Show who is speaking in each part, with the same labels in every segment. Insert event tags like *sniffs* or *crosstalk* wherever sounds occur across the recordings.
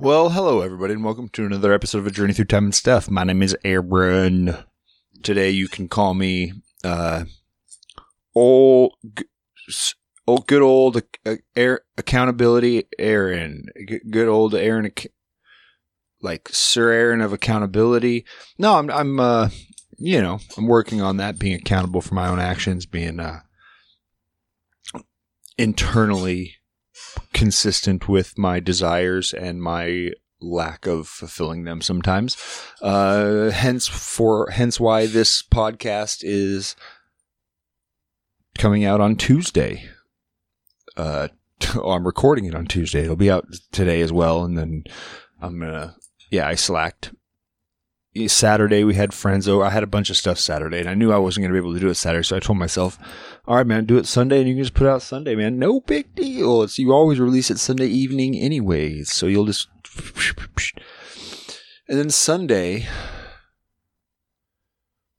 Speaker 1: Well, hello everybody, and welcome to another episode of A Journey Through Time and Stuff. My name is Aaron. Today, you can call me uh, old, old, good old uh, Air, accountability Aaron. G- Good old Aaron, like Sir Aaron of accountability. No, I'm, I'm, uh, you know, I'm working on that, being accountable for my own actions, being uh, internally consistent with my desires and my lack of fulfilling them sometimes. Uh, hence for hence why this podcast is coming out on Tuesday. Uh, *laughs* I'm recording it on Tuesday. It'll be out today as well, and then I'm gonna yeah I slacked. Saturday we had friends over. I had a bunch of stuff Saturday, and I knew I wasn't going to be able to do it Saturday, so I told myself, "All right, man, do it Sunday, and you can just put out Sunday, man. No big deal. It's you always release it Sunday evening, anyways, so you'll just." *sniffs* And then Sunday,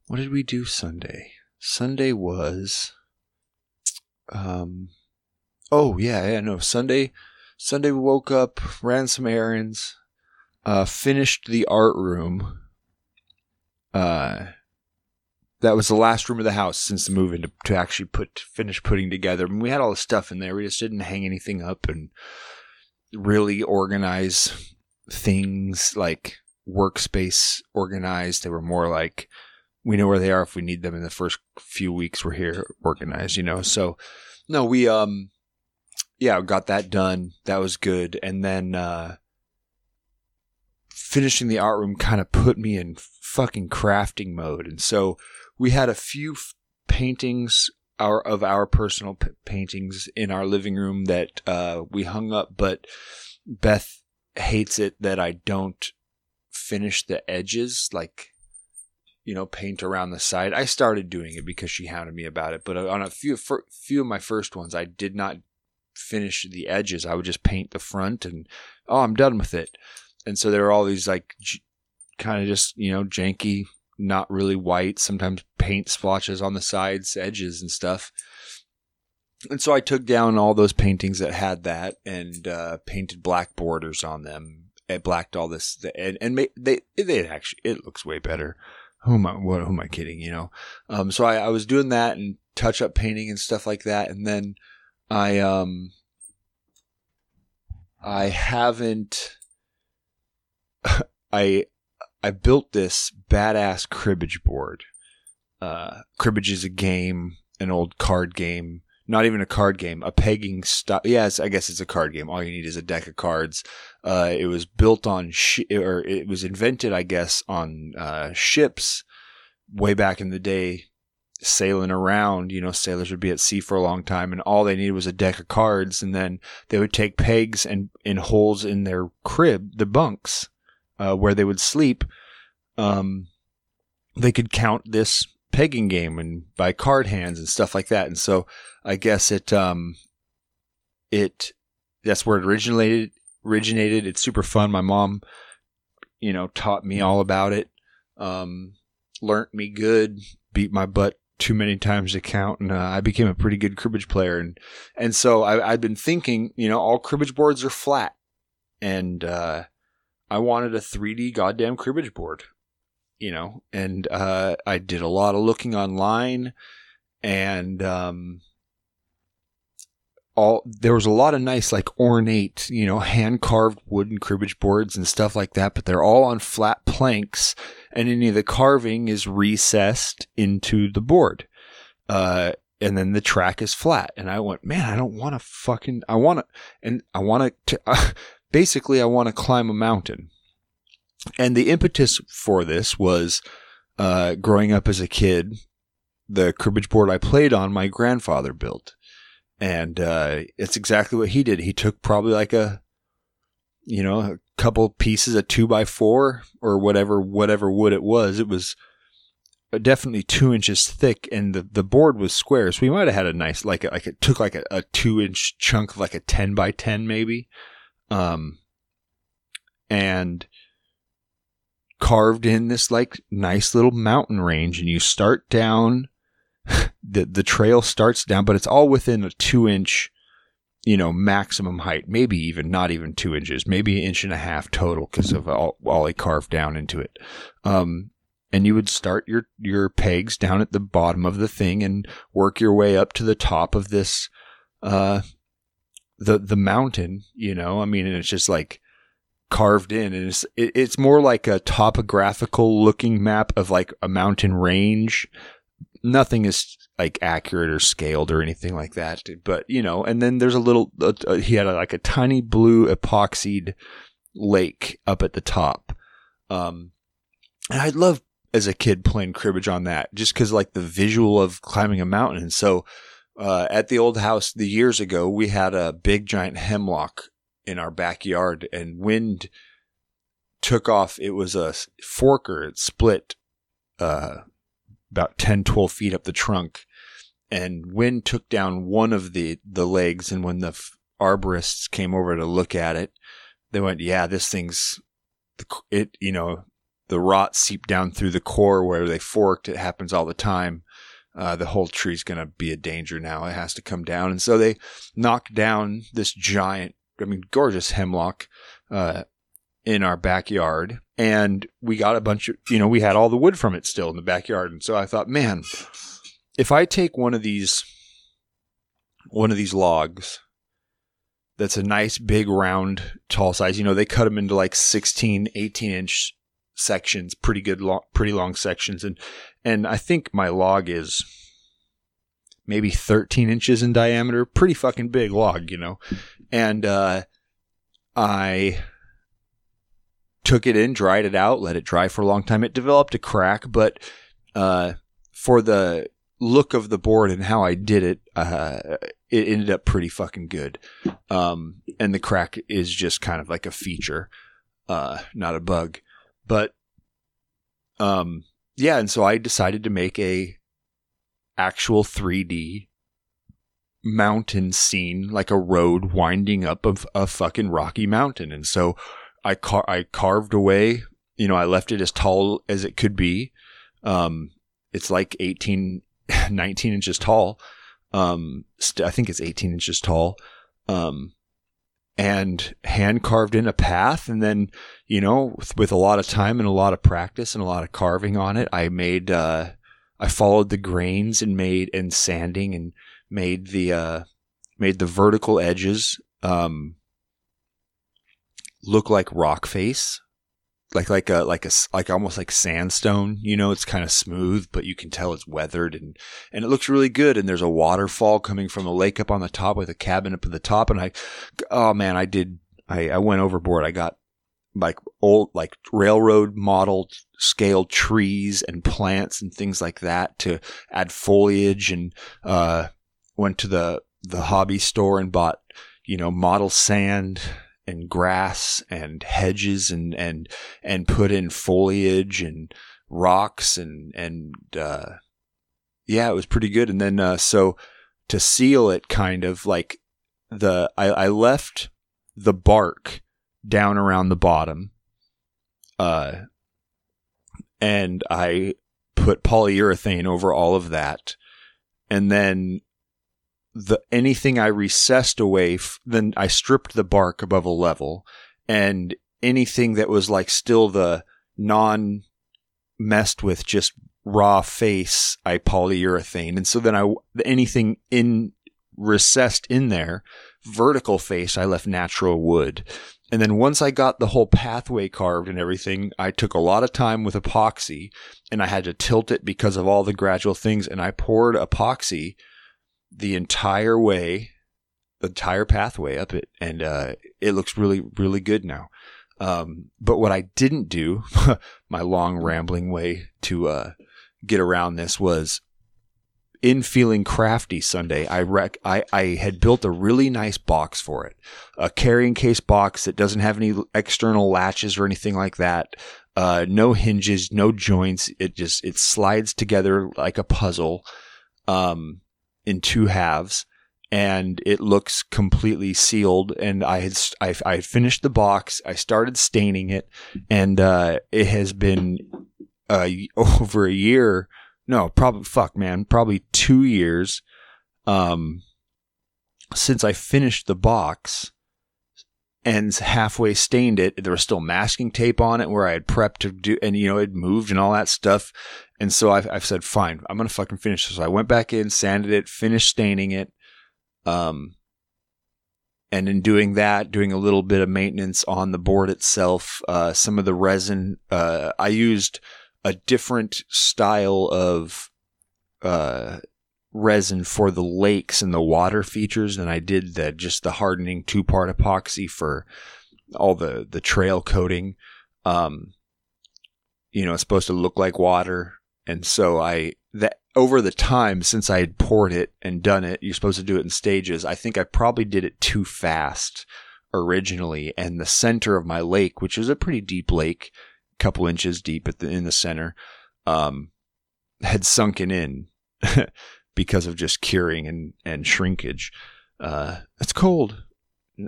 Speaker 1: what did we do Sunday? Sunday was, um, oh yeah, yeah, no, Sunday. Sunday we woke up, ran some errands, uh, finished the art room uh, that was the last room of the house since the move in to, to actually put finish putting together. Mean, we had all the stuff in there. We just didn't hang anything up and really organize things like workspace organized. They were more like we know where they are if we need them in the first few weeks we're here organized, you know. So no, we um yeah, got that done. That was good. And then uh finishing the art room kind of put me in fucking crafting mode. And so we had a few f- paintings our of our personal p- paintings in our living room that uh, we hung up, but Beth hates it that I don't finish the edges, like you know, paint around the side. I started doing it because she hounded me about it, but on a few few of my first ones, I did not finish the edges. I would just paint the front, and oh, I'm done with it and so there are all these like j- kind of just you know janky not really white sometimes paint splotches on the sides edges and stuff. And so i took down all those paintings that had that and uh, painted black borders on them. And blacked all this and, and ma- they they actually it looks way better. Who am i what who am i kidding you know? Um so I, I was doing that and touch up painting and stuff like that. And then i um i haven't I I built this badass cribbage board. Uh, cribbage is a game, an old card game, not even a card game, a pegging style. Yes, I guess it's a card game. All you need is a deck of cards. Uh, it was built on shi or it was invented, I guess, on uh, ships way back in the day, sailing around. You know, sailors would be at sea for a long time, and all they needed was a deck of cards, and then they would take pegs and in holes in their crib, the bunks uh, where they would sleep, um, they could count this pegging game and by card hands and stuff like that. And so I guess it, um, it, that's where it originated, originated. It's super fun. My mom, you know, taught me all about it. Um, me good, beat my butt too many times to count, and uh, I became a pretty good cribbage player. And and so I, I've been thinking, you know, all cribbage boards are flat, and uh, I wanted a 3D goddamn cribbage board, you know, and uh, I did a lot of looking online, and um, all there was a lot of nice like ornate, you know, hand carved wooden cribbage boards and stuff like that, but they're all on flat planks, and any of the carving is recessed into the board. Uh, and then the track is flat. And I went, man, I don't want to fucking, I want to, and I want to, uh, basically, I want to climb a mountain. And the impetus for this was uh, growing up as a kid, the cribbage board I played on, my grandfather built. And uh, it's exactly what he did. He took probably like a, you know, a couple pieces, a two by four or whatever, whatever wood it was. It was definitely two inches thick, and the, the board was square. So we might have had a nice, like, like it took like a, a two inch chunk of like a 10 by 10 maybe. Um, and carved in this like nice little mountain range and you start down *laughs* the the trail starts down but it's all within a 2 inch you know, maximum height, maybe even not even two inches, maybe an inch and a half total because of all, I carved down into it. Um, and you would start your, your pegs down at the bottom of the thing and work your way up to the top of this, uh, the, the mountain, you know, I mean, and it's just like carved in and it's, it, it's more like a topographical looking map of like a mountain range. Nothing is like accurate or scaled or anything like that. But you know, and then there's a little. Uh, he had a, like a tiny blue epoxied lake up at the top. Um, and I love as a kid playing cribbage on that, just because like the visual of climbing a mountain. And so, uh, at the old house the years ago, we had a big giant hemlock in our backyard, and wind took off. It was a forker. It split. Uh, about 10, 12 feet up the trunk and wind took down one of the the legs and when the f- arborists came over to look at it they went yeah this thing's it you know the rot seeped down through the core where they forked it happens all the time uh, the whole tree's going to be a danger now. It has to come down. And so they knocked down this giant i mean gorgeous hemlock uh, in our backyard. And we got a bunch of you know we had all the wood from it still in the backyard. And so i thought man if I take one of these one of these logs that's a nice big round tall size, you know, they cut them into like 16, 18 inch sections, pretty good long, pretty long sections. And, and I think my log is maybe 13 inches in diameter, pretty fucking big log, you know? And, uh, I took it in, dried it out, let it dry for a long time. It developed a crack, but, uh, for the look of the board and how I did it, uh, it ended up pretty fucking good. Um, and the crack is just kind of like a feature, uh, not a bug. But, um, yeah, and so I decided to make a actual 3D mountain scene, like a road winding up of a fucking rocky mountain. And so I car- I carved away, you know, I left it as tall as it could be. Um, it's like 18 *laughs* 19 inches tall. Um, st- I think it's 18 inches tall. Um, and hand carved in a path. And then, you know, with, with, a lot of time and a lot of practice and a lot of carving on it, I made, uh, I followed the grains and made, and sanding and made the, uh, made the vertical edges, um, look like rock face like like a like a like almost like sandstone you know it's kind of smooth but you can tell it's weathered and and it looks really good and there's a waterfall coming from a lake up on the top with a cabin up at the top and i oh man i did i i went overboard. I got like old like railroad model scale trees and plants and things like that to add foliage and uh went to the the hobby store and bought you know model sand and grass and hedges and and and put in foliage and rocks and and uh, yeah, it was pretty good. And then uh, so to seal it, kind of like the I, I left the bark down around the bottom, uh, and I put polyurethane over all of that, and then the anything I recessed away, f- then I stripped the bark above a level, and anything that was like still the non messed with just raw face, I polyurethane, and so then I anything in recessed in there, vertical face, I left natural wood. And then once I got the whole pathway carved and everything, I took a lot of time with epoxy and I had to tilt it because of all the gradual things. And I poured epoxy the entire way, the entire pathway up it, and uh, it looks really, really good now. Um, but what I didn't do, *laughs* my long rambling way to uh, get around this was in feeling crafty Sunday, I rec- I, I had built a really nice box for it, a carrying case box that doesn't have any external latches or anything like that. Uh, no hinges, no joints. It just it slides together like a puzzle. Um, in two halves and it looks completely sealed. And I had I, I finished the box. I started staining it, and uh, it has been uh, *laughs* over a year. No, probably fuck, man, probably two years. Um, since I finished the box and halfway stained it, there was still masking tape on it where I had prepped to do, and you know, it moved and all that stuff. And so I've, I've said, fine, I'm going to fucking finish this. So I went back in, sanded it, finished staining it. Um, and in doing that, doing a little bit of maintenance on the board itself, uh, some of the resin, uh, I used a different style of, uh, resin for the lakes and the water features than I did the just the hardening two part epoxy for all the the trail coating. Um, you know, it's supposed to look like water, and so I that over the time since I had poured it and done it, you're supposed to do it in stages. I think I probably did it too fast originally, and the center of my lake, which is a pretty deep lake, a couple inches deep at the in the center, um, had sunken in. *laughs* because of just curing and, and shrinkage. Uh, it's cold.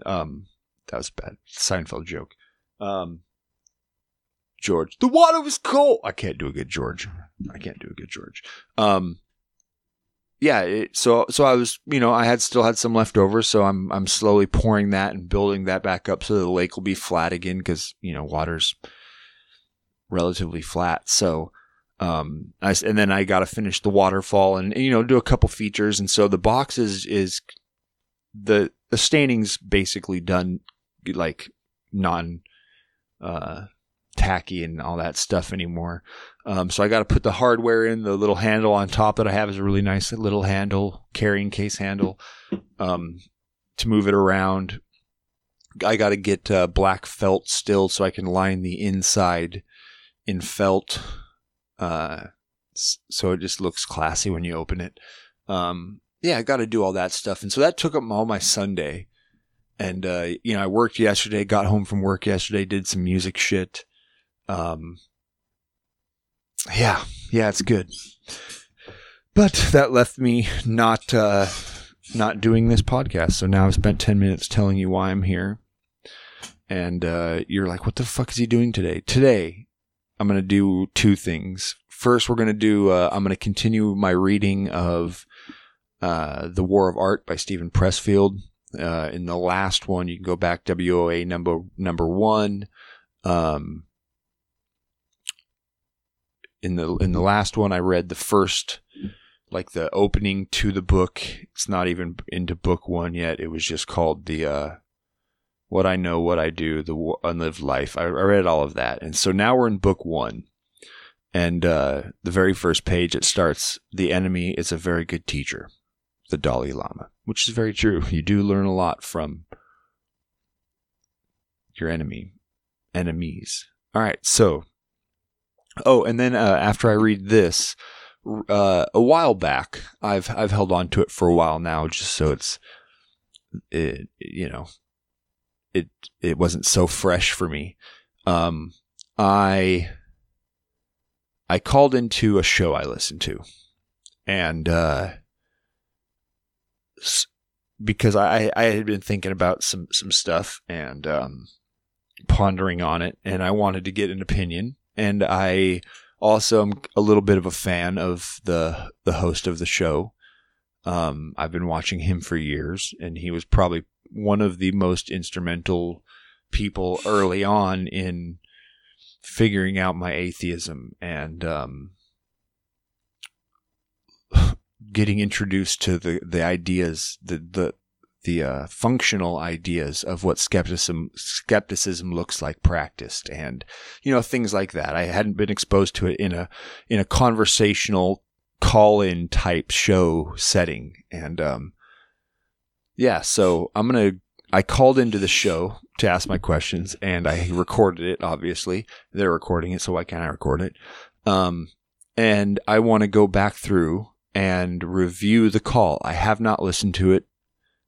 Speaker 1: Um, that was bad. Seinfeld joke. Um, George, the water was cold. I can't do a good George. I can't do a good George. Um, yeah. It, so, so I was, you know, I had still had some left over. So I'm, I'm slowly pouring that and building that back up so the lake will be flat again. Cause, you know, water's relatively flat. So, um, I, and then I got to finish the waterfall and, you know, do a couple features. And so the box is, is the, the staining's basically done like non, uh, tacky and all that stuff anymore. Um, so I got to put the hardware in. The little handle on top that I have is a really nice little handle, carrying case handle, um, to move it around. I got to get uh, black felt still so I can line the inside in felt uh, so it just looks classy when you open it. Um, yeah, I got to do all that stuff, and so that took up all my Sunday. And uh, you know, I worked yesterday, got home from work yesterday, did some music shit. Um, yeah, yeah, it's good. But that left me not uh, not doing this podcast. So now I've spent ten minutes telling you why I'm here, and uh, you're like, "What the fuck is he doing today?" Today, I'm to do two things. First, we're to do, uh, I'm to continue my reading of uh, The War of Art by Steven Pressfield. Uh, in the last one, you can go back WOA number number one. Um, in the in the last one, I read the first, like the opening to the book. It's not even into book one yet. It was just called the uh, what I know, what I do, the unlived life. I, I read all of that, and so now we're in book one, and uh, the very first page it starts: "The enemy is a very good teacher, the Dalai Lama," which is very true. You do learn a lot from your enemy, enemies. All right, so oh, and then uh, after I read this. Uh, a while back, I've I've held on to it for a while now, just so it's it, you know it it wasn't so fresh for me. Um, I I called into a show I listened to, and uh, because I I had been thinking about some some stuff and um, pondering on it, and I wanted to get an opinion, and I also am a little bit of a fan of the the host of the show. Um, I've been watching him for years, and he was probably one of the most instrumental people early on in figuring out my atheism and um, *sighs* getting introduced to the the ideas the the the uh, functional ideas of what skepticism skepticism looks like practiced and you know things like that i hadn't been exposed to it in a in a conversational call in type show setting and um yeah, so I'm to I called into the show to ask my questions and I recorded it obviously. They're recording it, so why can't I record it? Um and I want to go back through and review the call. I have not listened to it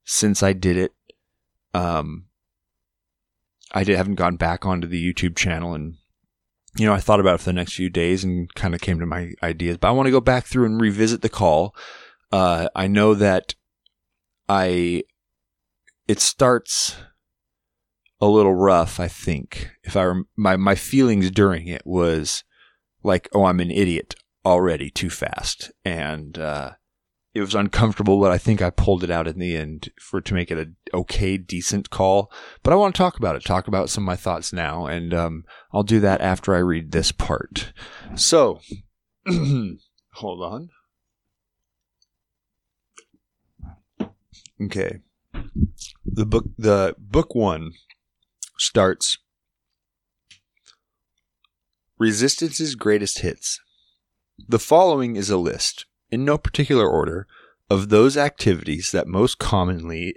Speaker 1: since I did it. Um I did, haven't gone back onto the YouTube channel and you know, I thought about it for the next few days and kind of came to my ideas, but I want to go back through and revisit the call. Uh, I know that I it starts a little rough. I think if I my my feelings during it was like, oh, I'm an idiot already, too fast, and uh, it was uncomfortable, but I think I pulled it out in the end for to make it a okay, decent call. But I want to talk about it, talk about some of my thoughts now, and um, I'll do that after I read this part. So, *clears throat* hold on. Okay, the book, the book one starts. Resistance's greatest hits. The following is a list in no particular order, of those activities that most commonly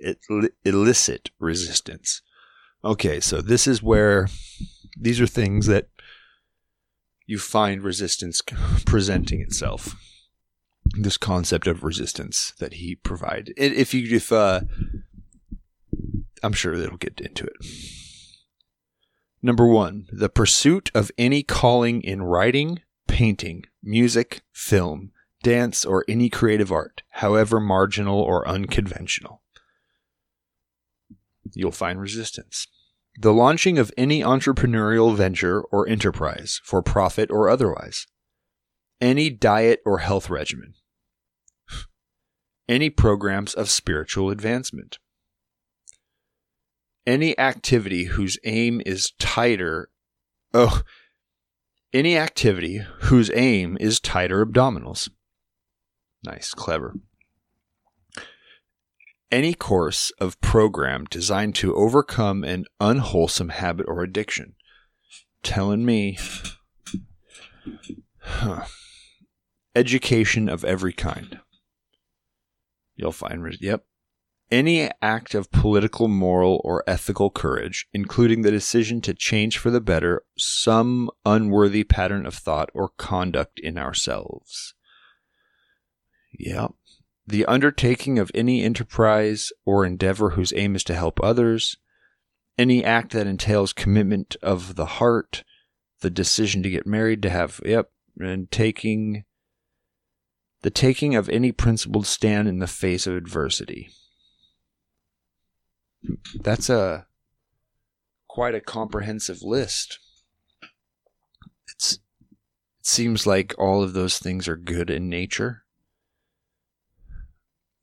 Speaker 1: elicit resistance. Okay, so this is where these are things that you find resistance presenting itself. This concept of resistance that he provided. If you, if, uh, I'm sure it'll get into it. Number one, the pursuit of any calling in writing, painting, music, film, dance, or any creative art, however marginal or unconventional. You'll find resistance. The launching of any entrepreneurial venture or enterprise, for profit or otherwise. Any diet or health regimen. Any programs of spiritual advancement. Any activity whose aim is tighter. Oh, any activity whose aim is tighter abdominals Nice, clever. Any course of program designed to overcome an unwholesome habit or addiction. Telling me. Huh. Education of every kind. You'll find, yep. Any act of political, moral, or ethical courage, including the decision to change for the better some unworthy pattern of thought or conduct in ourselves. Yep. The undertaking of any enterprise or endeavor whose aim is to help others, any act that entails commitment of the heart, the decision to get married, to have, yep, and taking the taking of any principled stand in the face of adversity. That's a quite a comprehensive list. It's it seems like all of those things are good in nature.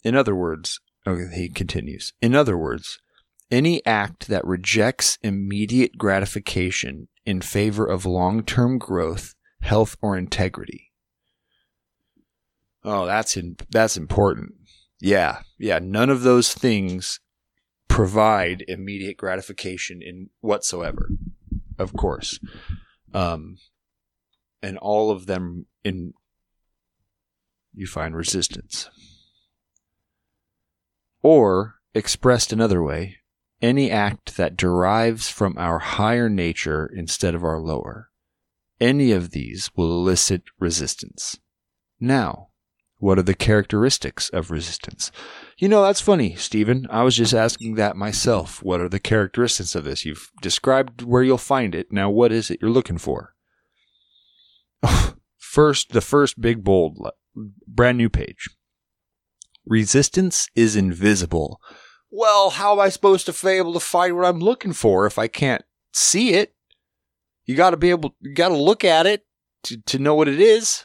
Speaker 1: In other words, okay, he continues. In other words, any act that rejects immediate gratification in favor of long term growth, health, or integrity. Oh, that's in, that's important. Yeah, yeah. None of those things provide immediate gratification in whatsoever. Of course, um, and all of them in you find resistance. Or, expressed another way, any act that derives from our higher nature instead of our lower. Any of these will elicit resistance. Now, what are the characteristics of resistance? You know, that's funny, Steven. I was just asking that myself. What are the characteristics of this? You've described where you'll find it. Now, what is it you're looking for? *sighs* first, the first big bold, brand new page. Resistance is invisible. Well, how am I supposed to be able to find what I'm looking for if I can't see it? You got to be able, you got to look at it to, to know what it is.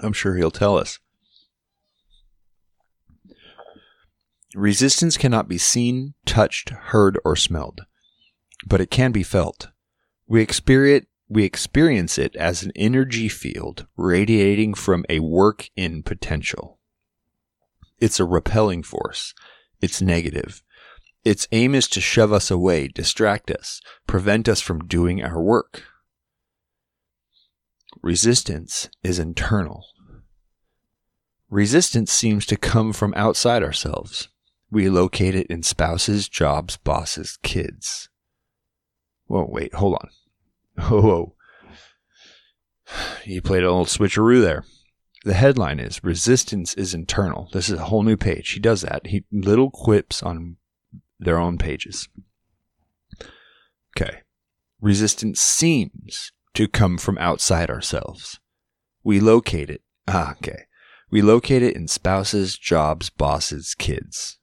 Speaker 1: I'm sure he'll tell us. Resistance cannot be seen, touched, heard, or smelled, but it can be felt. We experience we experience it as an energy field radiating from a work in potential. It's a repelling force. It's negative. Its aim is to shove us away, distract us, prevent us from doing our work. Resistance is internal. Resistance seems to come from outside ourselves. We locate it in spouses, jobs, bosses, kids. Whoa, wait, hold on. *laughs* Oh, you played a little switcheroo there. The headline is Resistance is Internal. This is a whole new page. He does that. He little quips on their own pages. Okay. Resistance seems to come from outside ourselves. We locate it. Ah, okay. We locate it in spouses, jobs, bosses, kids.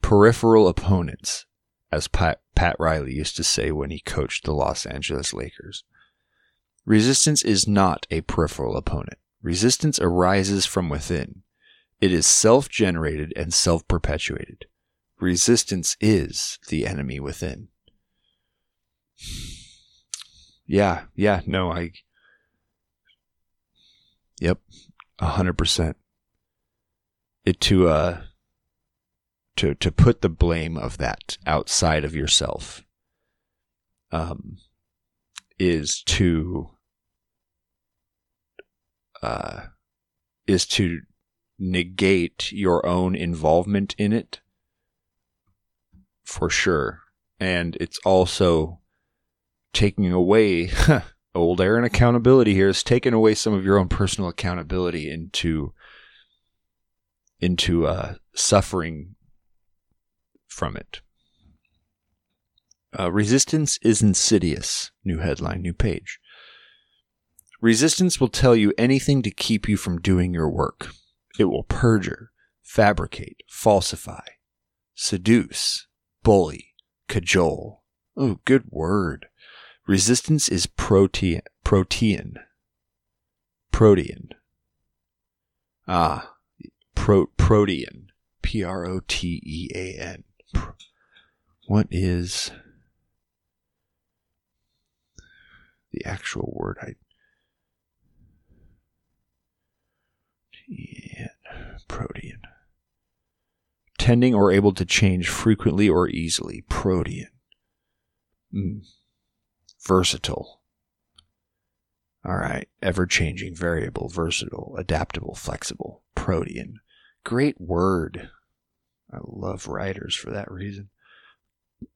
Speaker 1: Peripheral opponents, as Pat, Pat Riley used to say when he coached the Los Angeles Lakers. Resistance is not a peripheral opponent. Resistance arises from within. It is self generated and self perpetuated. Resistance is the enemy within. Yeah, yeah, no, I. Yep, a hundred percent. It to uh to to put the blame of that outside of yourself um is to uh is to negate your own involvement in it for sure. And it's also taking away *laughs* old Aaron accountability here is taking away some of your own personal accountability into into uh, suffering from it. Uh, resistance is insidious. New headline, new page. Resistance will tell you anything to keep you from doing your work. It will perjure, fabricate, falsify, seduce, bully, cajole. Oh, good word. Resistance is protean. Protean. Protean. Ah, pro, protean. P R O T E A N. What is the actual word? I protean tending or able to change frequently or easily. Protean mm. versatile. All right. Ever changing variable. Versatile. Adaptable. Flexible. Protean great word I love writers for that reason.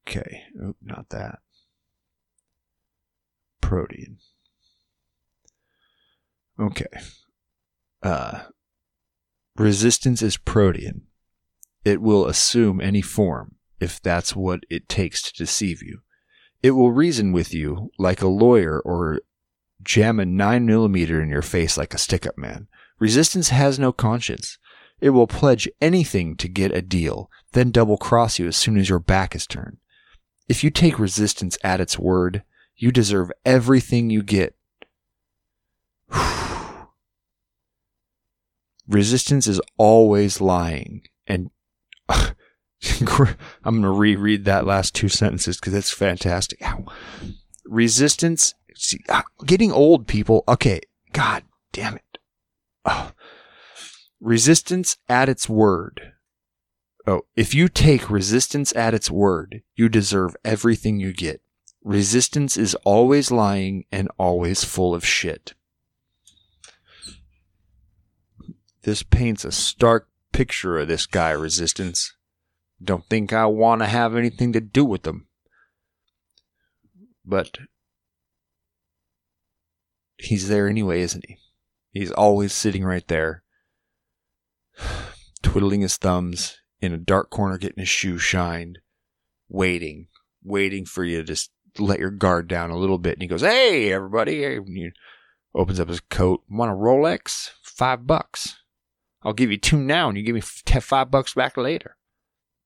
Speaker 1: Okay, oh, not that. Protean. Okay. Uh, resistance is protean. It will assume any form if that's what it takes to deceive you. It will reason with you like a lawyer or jam a 9mm in your face like a stick up man. Resistance has no conscience. It will pledge anything to get a deal, then double cross you as soon as your back is turned. If you take resistance at its word, you deserve everything you get. *sighs* resistance is always lying. And *laughs* I'm going to reread that last two sentences because it's fantastic. Resistance, see, ah, getting old, people. Okay, God damn it. Oh. Resistance at its word. Oh, if you take resistance at its word, you deserve everything you get. Resistance is always lying and always full of shit. This paints a stark picture of this guy, Resistance. Don't think I want to have anything to do with him. But he's there anyway, isn't he? He's always sitting right there twiddling his thumbs in a dark corner, getting his shoe shined, waiting, waiting for you to just let your guard down a little bit. And he goes, Hey, everybody. And he opens up his coat. Want a Rolex? Five bucks. I'll give you two now and you give me five bucks back later.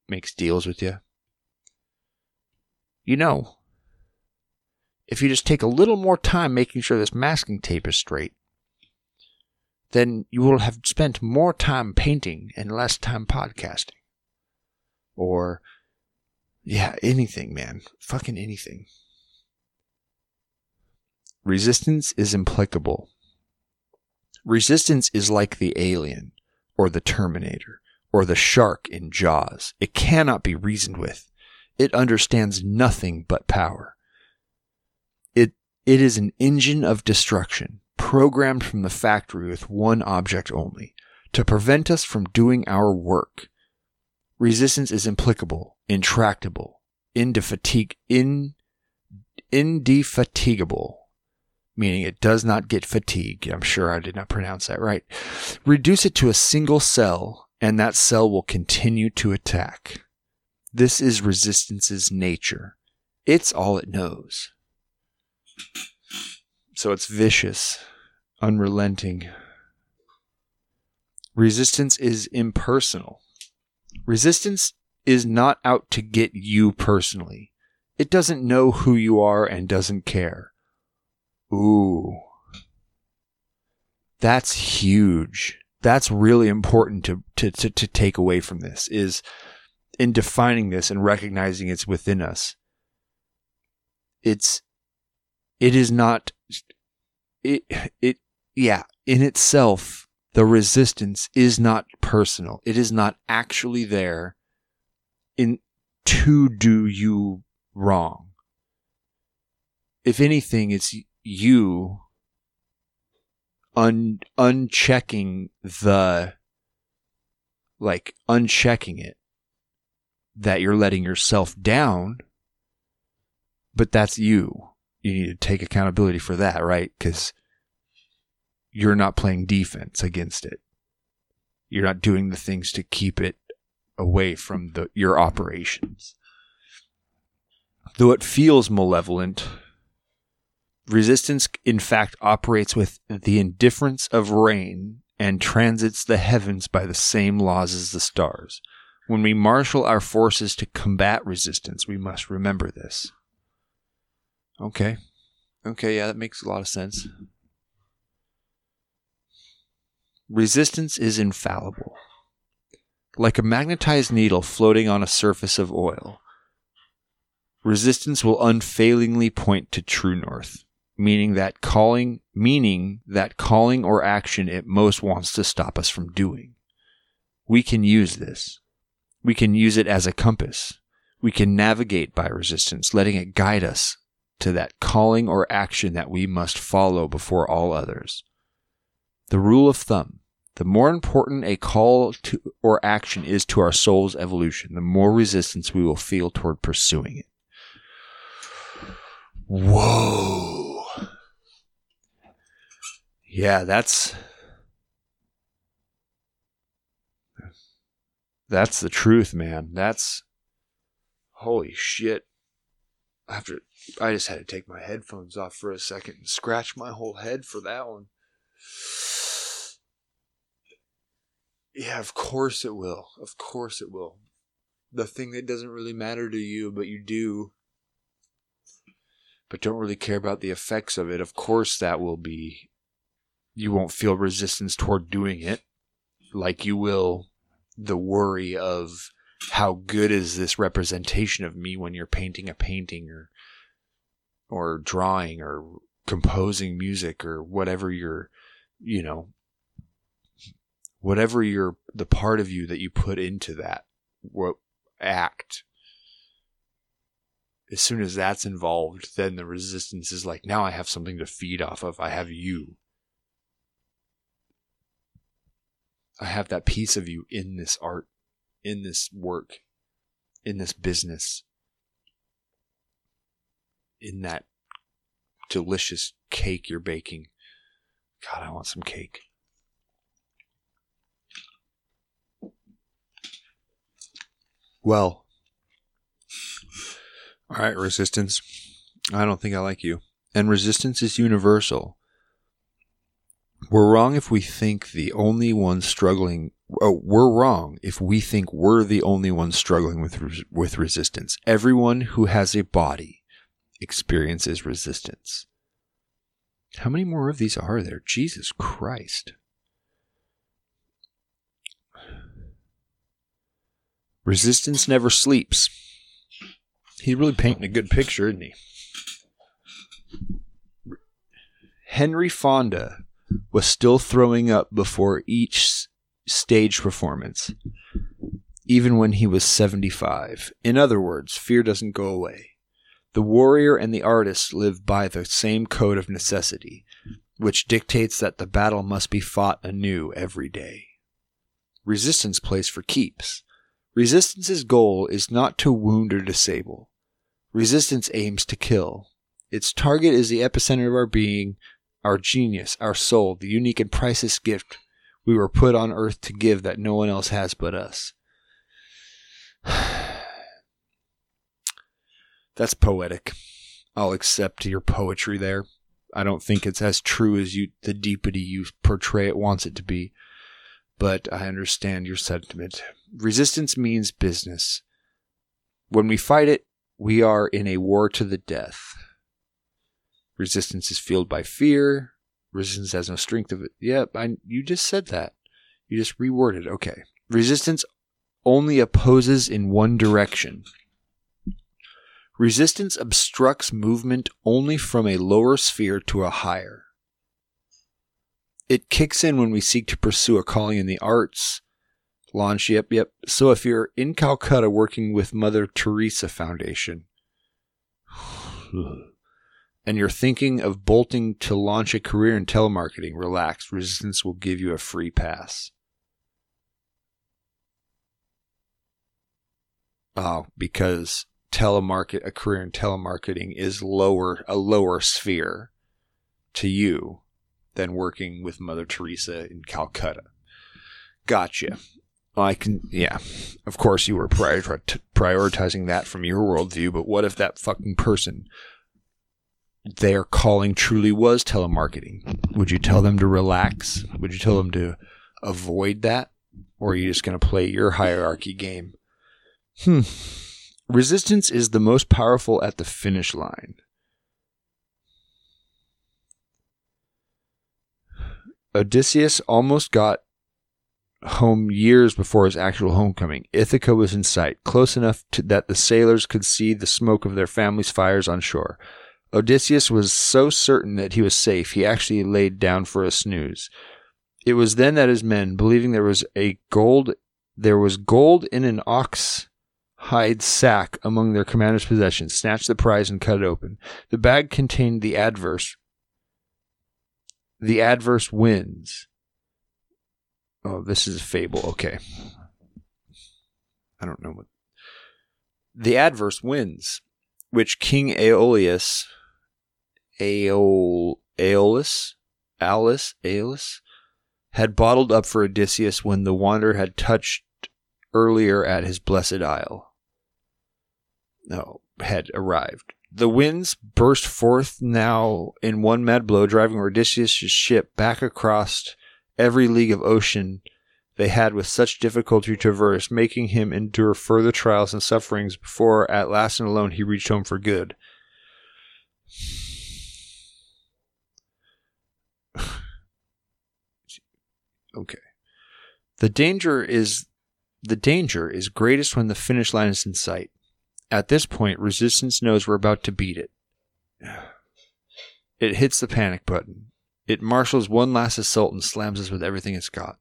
Speaker 1: Makes deals with you. You know, if you just take a little more time making sure this masking tape is straight, then you will have spent more time painting and less time podcasting. Or, yeah, anything, man. Fucking anything. Resistance is implacable. Resistance is like the alien, or the Terminator, or the shark in Jaws. It cannot be reasoned with. It understands nothing but power. It, it is an engine of destruction programmed from the factory with one object only to prevent us from doing our work. Resistance is implicable, intractable, indefatig- in, indefatigable, meaning it does not get fatigued. I'm sure I did not pronounce that right. Reduce it to a single cell, and that cell will continue to attack. This is resistance's nature. It's all it knows. So it's vicious unrelenting. Resistance is impersonal. Resistance is not out to get you personally. It doesn't know who you are and doesn't care. Ooh. That's huge. That's really important to, to, to, to take away from this is in defining this and recognizing it's within us. It's, it is not, it, it, yeah, in itself, the resistance is not personal. It is not actually there in to do you wrong. If anything, it's you un unchecking the like unchecking it that you're letting yourself down but that's you you need to take accountability for that right cuz you're not playing defense against it you're not doing the things to keep it away from the your operations though it feels malevolent Resistance, in fact, operates with the indifference of rain and transits the heavens by the same laws as the stars. When we marshal our forces to combat resistance, we must remember this. Okay. Okay, yeah, that makes a lot of sense. Resistance is infallible. Like a magnetized needle floating on a surface of oil, resistance will unfailingly point to true north meaning that calling meaning that calling or action it most wants to stop us from doing. We can use this. We can use it as a compass. We can navigate by resistance, letting it guide us to that calling or action that we must follow before all others. The rule of thumb the more important a call to or action is to our soul's evolution, the more resistance we will feel toward pursuing it. Whoa. Yeah, that's that's the truth, man. That's holy shit. After I just had to take my headphones off for a second and scratch my whole head for that one. Yeah, of course it will. Of course it will. The thing that doesn't really matter to you, but you do, but don't really care about the effects of it, of course that will be you won't feel resistance toward doing it like you will the worry of how good is this representation of me when you're painting a painting or or drawing or composing music or whatever you're you know whatever you're the part of you that you put into that what act as soon as that's involved then the resistance is like now i have something to feed off of i have you I have that piece of you in this art, in this work, in this business, in that delicious cake you're baking. God, I want some cake. Well, all right, resistance. I don't think I like you. And resistance is universal. We're wrong if we think the only one struggling. Oh, we're wrong if we think we're the only ones struggling with with resistance. Everyone who has a body experiences resistance. How many more of these are there? Jesus Christ. Resistance never sleeps. He's really painting a good picture, isn't he? Henry Fonda was still throwing up before each stage performance, even when he was 75. In other words, fear doesn't go away. The warrior and the artist live by the same code of necessity, which dictates that the battle must be fought anew every day. Resistance plays for keeps. Resistance's goal is not to wound or disable. Resistance aims to kill. Its target is the epicenter of our being, our genius, our soul, the unique and priceless gift we were put on earth to give that no one else has but us. *sighs* That's poetic. I'll accept your poetry there. I don't think it's as true as you the deepity you portray it wants it to be, but I understand your sentiment. Resistance means business. When we fight it, we are in a war to the death. Resistance is fueled by fear. Resistance has no strength of it. Yep, I, you just said that. You just reworded. Okay. Resistance only opposes in one direction. Resistance obstructs movement only from a lower sphere to a higher. It kicks in when we seek to pursue a calling in the arts. Launch, yep, yep. So if you're in Calcutta working with Mother Teresa Foundation, *sighs* and you're thinking of bolting to launch a career in telemarketing, relax. Resistance will give you a free pass. Oh, because telemarket a career in telemarketing is lower a lower sphere to you than working with Mother Teresa in Calcutta. Gotcha. I can, yeah. Of course, you were prioritizing that from your worldview, but what if that fucking person, their calling truly was telemarketing? Would you tell them to relax? Would you tell them to avoid that? Or are you just going to play your hierarchy game? Hmm. Resistance is the most powerful at the finish line. Odysseus almost got home years before his actual homecoming. Ithaca was in sight, close enough to, that the sailors could see the smoke of their family's fires on shore. Odysseus was so certain that he was safe, he actually laid down for a snooze. It was then that his men, believing there was a gold, there was gold in an ox hide sack among their commander's possessions, snatched the prize and cut it open. The bag contained the adverse. The adverse wins. Oh, this is a fable. Okay. I don't know what. The adverse wins, which King Aeolus, Aeol, Aeolus, Alice, Aeolus, had bottled up for Odysseus when the wanderer had touched earlier at his blessed isle no, had arrived. The winds burst forth now in one mad blow, driving Odysseus' ship back across every league of ocean they had with such difficulty to traverse, making him endure further trials and sufferings before at last and alone he reached home for good. *sighs* okay. The danger is the danger is greatest when the finish line is in sight. At this point, Resistance knows we're about to beat it. *sighs* It hits the panic button. It marshals one last assault and slams us with everything it's got.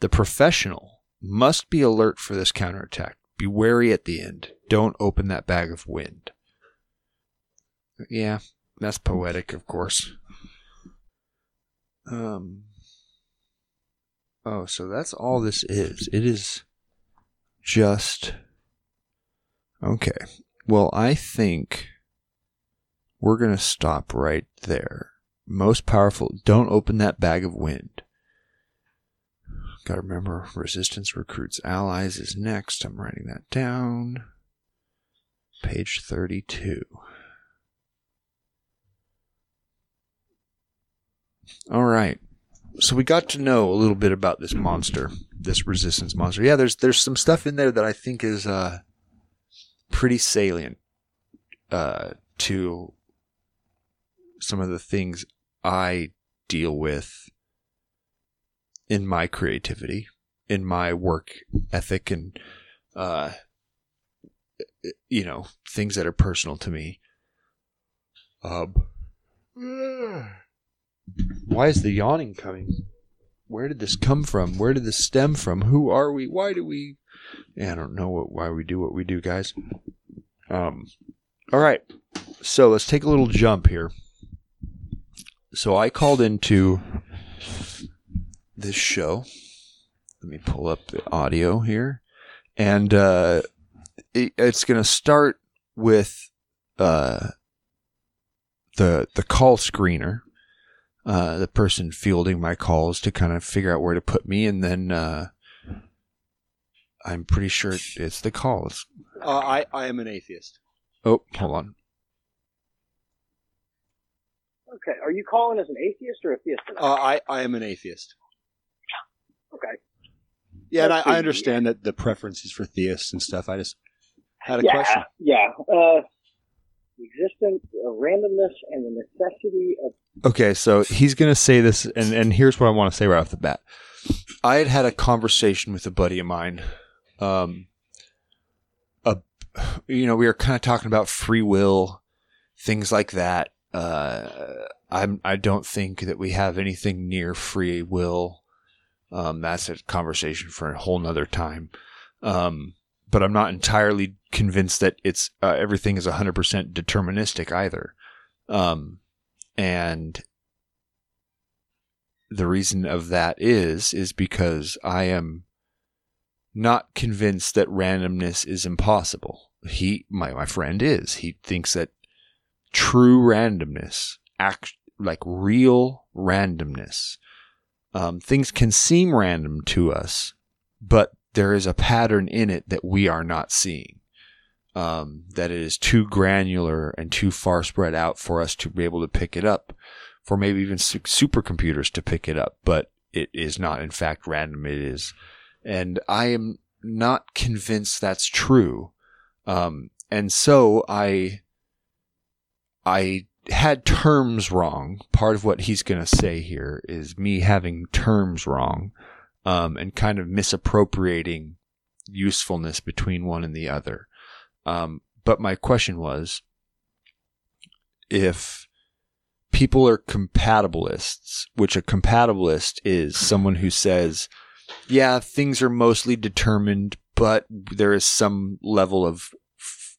Speaker 1: The professional must be alert for this counterattack. Be wary at the end. Don't open that bag of wind. Yeah, that's poetic, of course. Um. Oh, so that's all this is. It is just Okay. Well, I think we're going to stop right there. Most powerful. Don't open that bag of wind. Gotta remember, resistance recruits allies is next. I'm writing that down. Page 32. All right. So we got to know a little bit about this monster, this resistance monster. Yeah, there's there's some stuff in there that I think is uh pretty salient uh, to some of the things I deal with in my creativity, in my work ethic, and uh, you know things that are personal to me. Um, why is the yawning coming? Where did this come from? Where did this stem from? Who are we? Why do we yeah, I don't know what, why we do what we do, guys. Um, all right. So let's take a little jump here. So I called into this show. Let me pull up the audio here. And uh, it, it's going to start with uh, the the call screener, uh, the person fielding my calls to kind of figure out where to put me, and then uh, I'm pretty sure it's the calls.
Speaker 2: Uh, I I am an atheist.
Speaker 1: Oh, hold on.
Speaker 3: Okay, are you calling as an atheist or a theist?
Speaker 2: Uh, I I am an atheist.
Speaker 3: Okay.
Speaker 2: Yeah, and I, I, understand that the preference is for theists and stuff. I just had a
Speaker 3: yeah,
Speaker 2: question.
Speaker 3: Yeah. Uh, the existence of randomness and the necessity of
Speaker 1: Okay, so he's going to say this, and, and here's what I want to say right off the bat. I had had a conversation with a buddy of mine. Um, a, you know, we were kind of talking about free will, things like that. Uh, I'm, I don't think that we have anything near free will. Um, that's a conversation for a whole nother time. Um, but I'm not entirely convinced that it's uh, everything is 100% deterministic either. Um, and the reason of that is is because I am not convinced that randomness is impossible. He my my friend is. He thinks that true randomness, act like real randomness. Um, things can seem random to us, but there is a pattern in it that we are not seeing. Um, that it is too granular and too far spread out for us to be able to pick it up, for maybe even su- supercomputers to pick it up, but it is not in fact random. It is, and I am not convinced that's true. Um, and so I, I had terms wrong. Part of what he's going to say here is me having terms wrong, um, and kind of misappropriating usefulness between one and the other. Um, but my question was if people are compatibilists, which a compatibilist is someone who says, yeah, things are mostly determined, but there is some level of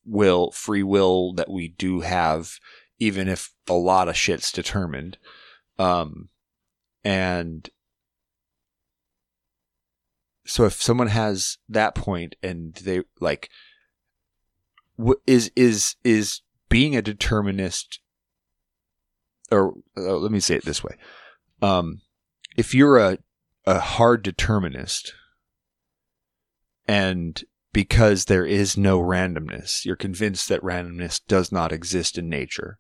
Speaker 1: will, free will that we do have, even if a lot of shit's determined. Um, and so if someone has that point and they like, is is is being a determinist or uh, let me say it this way um, if you're a a hard determinist and because there is no randomness you're convinced that randomness does not exist in nature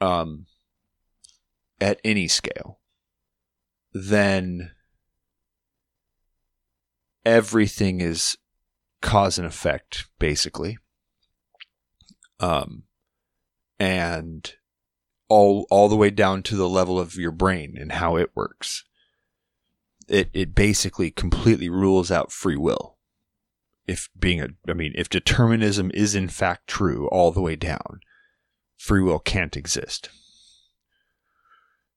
Speaker 1: um at any scale then everything is cause and effect, basically. Um, and all all the way down to the level of your brain and how it works. It it basically completely rules out free will. If being a, I mean, if determinism is in fact true all the way down, free will can't exist.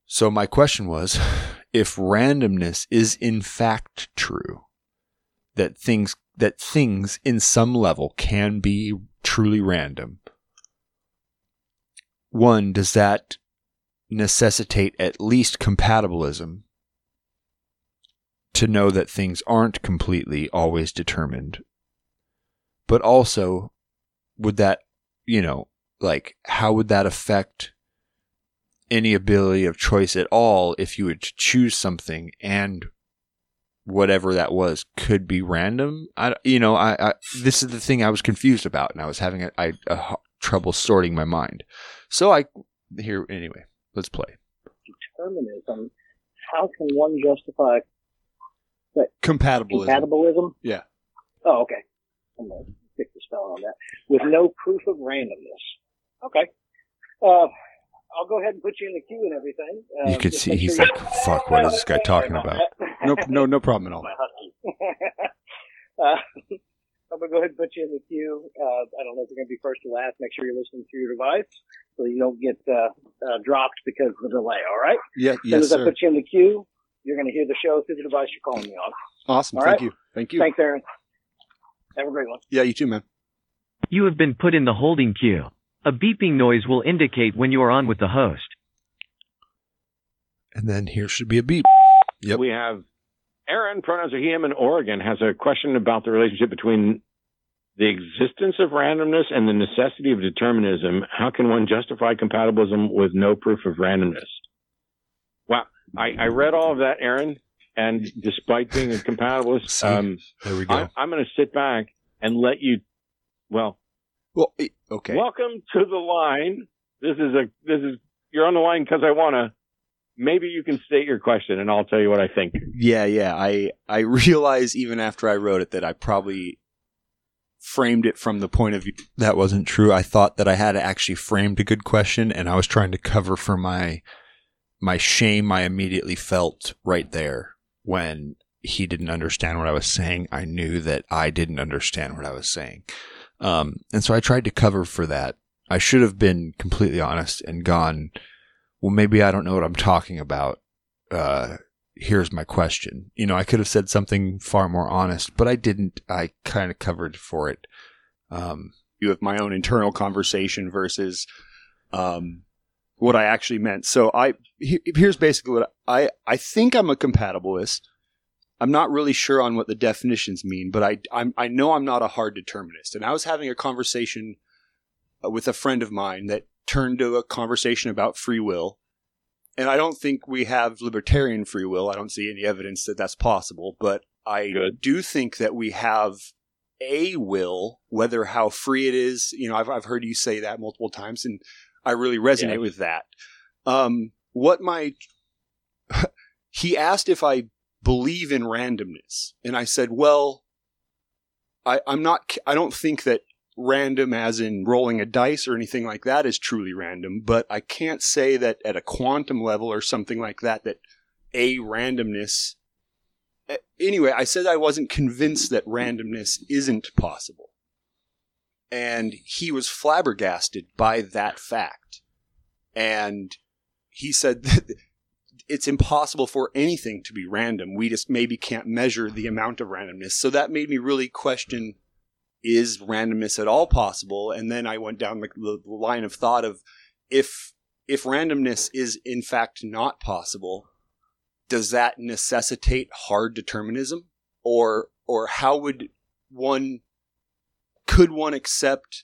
Speaker 1: So my question was, *sighs* if randomness is in fact true, that things that things in some level can be truly random. One, does that necessitate at least compatibilism to know that things aren't completely always determined? But also, would that, you know, like, how would that affect any ability of choice at all if you were to choose something and whatever that was could be random. I, you know, I, I this is the thing I was confused about, and I was having a, I, a h- trouble sorting my mind. So I here anyway. Let's play.
Speaker 3: determinism, how can one justify
Speaker 2: Compatibilism.
Speaker 3: compatibilism?
Speaker 2: Yeah.
Speaker 3: Oh, okay. I'm gonna stick the spelling on that. With no proof of randomness. Okay. Uh, I'll go ahead and put you in the queue and everything. Uh,
Speaker 1: You could see
Speaker 3: make
Speaker 1: he's
Speaker 3: sure
Speaker 1: like,
Speaker 3: you-
Speaker 1: "Fuck, what is this guy talking about?" *laughs*
Speaker 2: No, no, no problem at all.
Speaker 3: My husky. *laughs* uh, I'm gonna go ahead and put you in the queue. Uh, I don't know if you're gonna be first or last. Make sure you're listening to your device so you don't get uh, uh, dropped because of the delay. All right.
Speaker 2: Yeah,
Speaker 3: As soon
Speaker 2: yes,
Speaker 3: as I put you in the queue, you're gonna hear the show through the device you're calling me on.
Speaker 2: Awesome.
Speaker 3: All
Speaker 2: Thank
Speaker 3: right.
Speaker 2: you. Thank you.
Speaker 3: Thanks, Aaron. Have a great one.
Speaker 2: Yeah, you too, man.
Speaker 4: You have been put in the holding queue. A beeping noise will indicate when you are on with the host.
Speaker 1: And then here should be a beep. Yep.
Speaker 5: We have Aaron, pronouns are he, him, in Oregon, has a question about the relationship between the existence of randomness and the necessity of determinism. How can one justify compatibilism with no proof of randomness? Wow. I, I read all of that, Aaron, and despite being a compatibilist,
Speaker 1: See?
Speaker 5: um,
Speaker 1: There we go.
Speaker 5: I'm, I'm going to sit back and let you, well,
Speaker 1: well, e- okay.
Speaker 5: welcome to the line. This is a, this is, you're on the line because I want to, maybe you can state your question and I'll tell you what I think.
Speaker 2: Yeah, yeah. I I *laughs* realize even after I wrote it that I probably
Speaker 1: framed it from the point of view that wasn't true. I thought that I had actually framed a good question and I was trying to cover for my my shame I immediately felt right there when he didn't understand what I was saying. I knew that I didn't understand what I was saying. Um, and so I tried to cover for that. I should have been completely honest and gone, well, maybe I don't know what I'm talking about. Uh, here's my question. You know, I could have said something far more honest, but I didn't. I kind of covered for it. Um,
Speaker 2: You have my own internal conversation versus um, what I actually meant. So I here's basically what I I think I'm a compatibilist. I'm not really sure on what the definitions mean, but I I'm, I know I'm not a hard determinist. And I was having a conversation uh, with a friend of mine that turned to a conversation about free will. And I don't think we have libertarian free will. I don't see any evidence that that's possible, but I
Speaker 5: Good.
Speaker 2: do think that we have a will, whether how free it is. You know, I've, I've heard you say that multiple times, and I really resonate
Speaker 5: Yeah.
Speaker 2: with that. Um, what my *laughs* he asked if I believe in randomness, and I said, well, I, I'm not. I don't think that random, as in rolling a dice or anything like that, is truly random. But I can't say that at a quantum level or something like that that a randomness. Anyway, I said I wasn't convinced that randomness isn't possible. And he was flabbergasted by that fact. And he said that *laughs* it's impossible for anything to be random. We just maybe can't measure the amount of randomness. So that made me really question is randomness at all possible? And then I went down the, the line of thought of if if randomness is in fact not possible, does that necessitate hard determinism? Or or how would one could one accept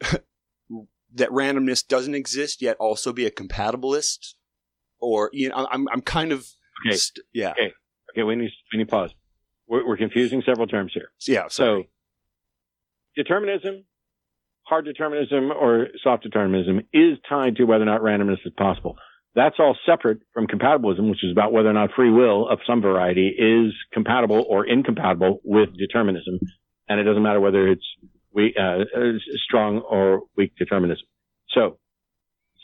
Speaker 2: *laughs* that randomness doesn't exist yet also be a compatibilist? Or you know, I'm I'm kind of
Speaker 5: Okay.
Speaker 2: st- yeah
Speaker 5: Okay, we need, we need pause. We're, we're confusing several terms here.
Speaker 2: yeah
Speaker 5: So, determinism, hard determinism, or soft determinism is tied to whether or not randomness is possible. That's all separate from compatibilism, which is about whether or not free will of some variety is compatible or incompatible with determinism. And it doesn't matter whether it's we, uh, uh, strong or weak determinism. So,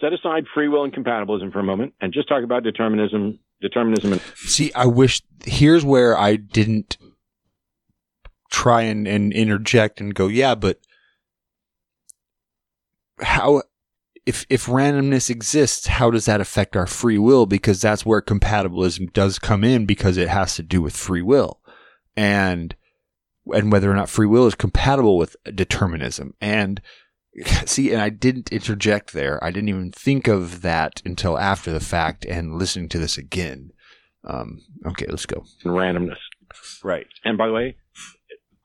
Speaker 5: set aside free will and compatibilism for a moment and just talk about determinism, determinism and
Speaker 1: See, I wish here's where I didn't try and, and interject and go, yeah, but how if if randomness exists, how does that affect our free will? Because that's where compatibilism does come in because it has to do with free will. And and whether or not free will is compatible with determinism. And *laughs* see, and I didn't interject there. I didn't even think of that until after the fact and listening to this again. Um, okay, let's go.
Speaker 5: randomness.
Speaker 2: right
Speaker 5: And by the way,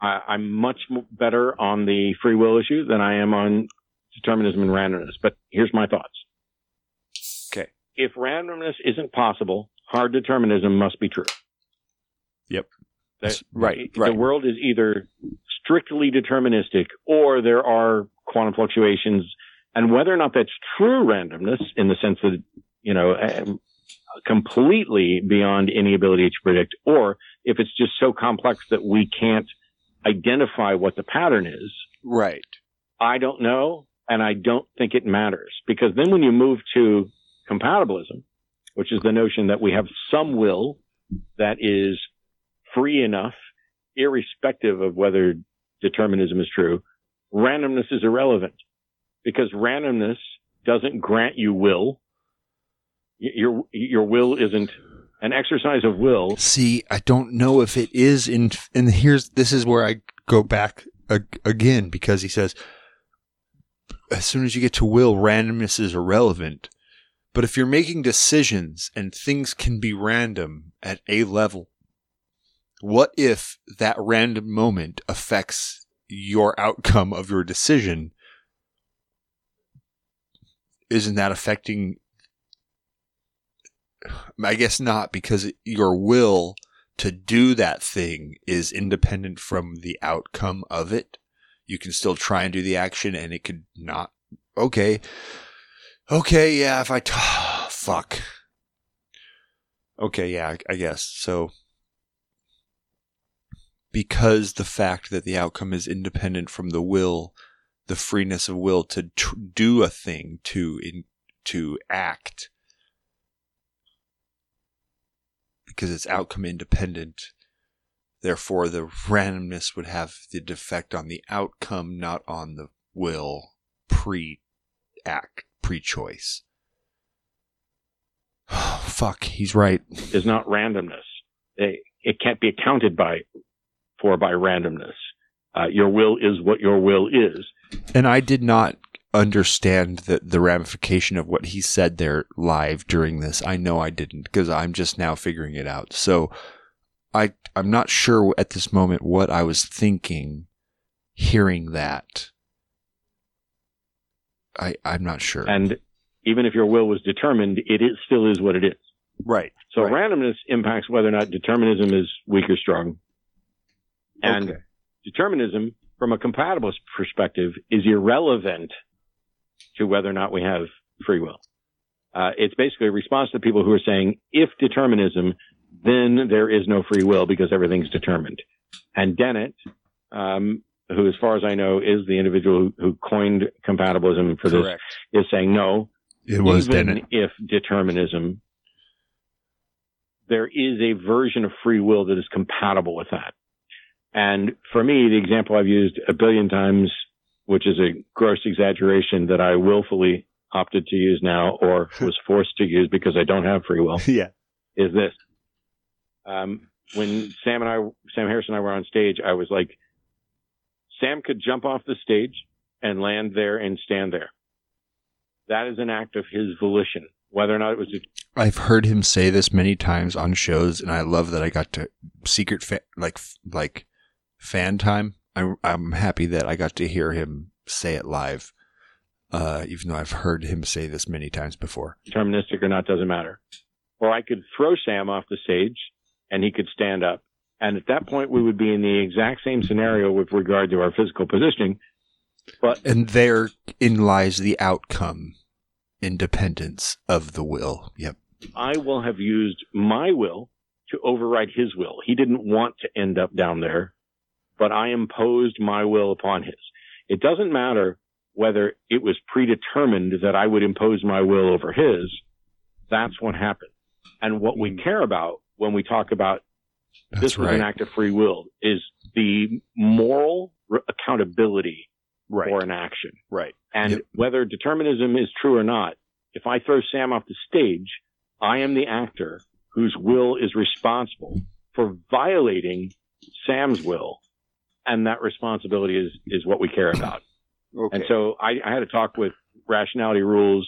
Speaker 5: I, I'm much better on the free will issue than I am on determinism and randomness. But here's my thoughts.
Speaker 2: Okay.
Speaker 5: If randomness isn't possible, hard determinism must be true.
Speaker 2: Yep.
Speaker 5: That-
Speaker 2: Right,
Speaker 5: The
Speaker 2: right.
Speaker 5: world is either strictly deterministic or there are quantum fluctuations. And whether or not that's true randomness in the sense that, you know, um, completely beyond any ability to predict, or if it's just so complex that we can't identify what the pattern is,
Speaker 2: right
Speaker 5: I don't know. And I don't think it matters because then when you move to compatibilism, which is the notion that we have some will that is free enough, irrespective of whether determinism is true, randomness is irrelevant because randomness doesn't grant you will. Your, your will isn't an exercise of will.
Speaker 1: See, I don't know if it is in, and here's, this is where I go back ag- again because he says, as soon as you get to will, randomness is irrelevant. But if you're making decisions and things can be random at a level, what if that random moment affects your outcome of your decision? Isn't that affecting I guess not because your will to do that thing is independent from the outcome of it. You can still try and do the action and it could not. Okay. Okay. Yeah. If I, t- *sighs* fuck. Okay. Yeah. I, I guess. So because the fact that the outcome is independent from the will, the freeness of will to tr- do a thing, to in, to act, because it's outcome independent. Therefore, the randomness would have the defect on the outcome, not on the will pre act, pre choice. *sighs* Fuck, he's right.
Speaker 5: is not randomness. It, it can't be accounted by for by randomness. Uh, your will is what your will is.
Speaker 1: And I did not understand the, the ramification of what he said there live during this. I know I didn't because I'm just now figuring it out. So I I'm not sure at this moment what I was thinking hearing that. I I'm not sure.
Speaker 5: And even if your will was determined, it is, still is what it is.
Speaker 1: right.
Speaker 5: So
Speaker 1: Right.
Speaker 5: randomness impacts whether or not determinism is weak or strong. And
Speaker 1: Okay.
Speaker 5: determinism, from a compatibilist perspective, is irrelevant to whether or not we have free will. Uh, it's basically a response to people who are saying, if determinism, then there is no free will because everything's determined. And Dennett, um, who, as far as I know, is the individual who, who coined compatibilism for this, is saying no,
Speaker 1: It was
Speaker 5: even
Speaker 1: Dennett.
Speaker 5: if determinism, there is a version of free will that is compatible with that. And for me, the example I've used a billion times, which is a gross exaggeration that I willfully opted to use now or *laughs* was forced to use because I don't have free will,
Speaker 1: yeah.
Speaker 5: is this. Um, when Sam and I, Sam Harris and I were on stage, I was like, Sam could jump off the stage and land there and stand there. That is an act of his volition. Whether or not it was a
Speaker 1: I've heard him say this many times on shows, and I love that I got to secret fa- like like fan time. I'm I'm happy that I got to hear him say it live, uh, even though I've heard him say this many times before.
Speaker 5: deterministic or not doesn't matter. Or I could throw Sam off the stage and he could stand up. And at that point, we would be in the exact same scenario with regard to our physical positioning. But
Speaker 1: And therein lies the outcome, independence of the will. Yep.
Speaker 5: I will have used my will to override his will. He didn't want to end up down there, but I imposed my will upon his. It doesn't matter whether it was predetermined that I would impose my will over his. That's what happened. And what we hmm. care about when we talk about
Speaker 1: That's
Speaker 5: this was
Speaker 1: right.
Speaker 5: an act of free will is the moral re- accountability
Speaker 1: right.
Speaker 5: for an action.
Speaker 1: right.
Speaker 5: And
Speaker 1: Yep.
Speaker 5: whether determinism is true or not, if I throw Sam off the stage, I am the actor whose will is responsible for violating Sam's will. And that responsibility is, is what we care about. *clears throat*
Speaker 2: Okay.
Speaker 5: And so I, I had a talk with Rationality Rules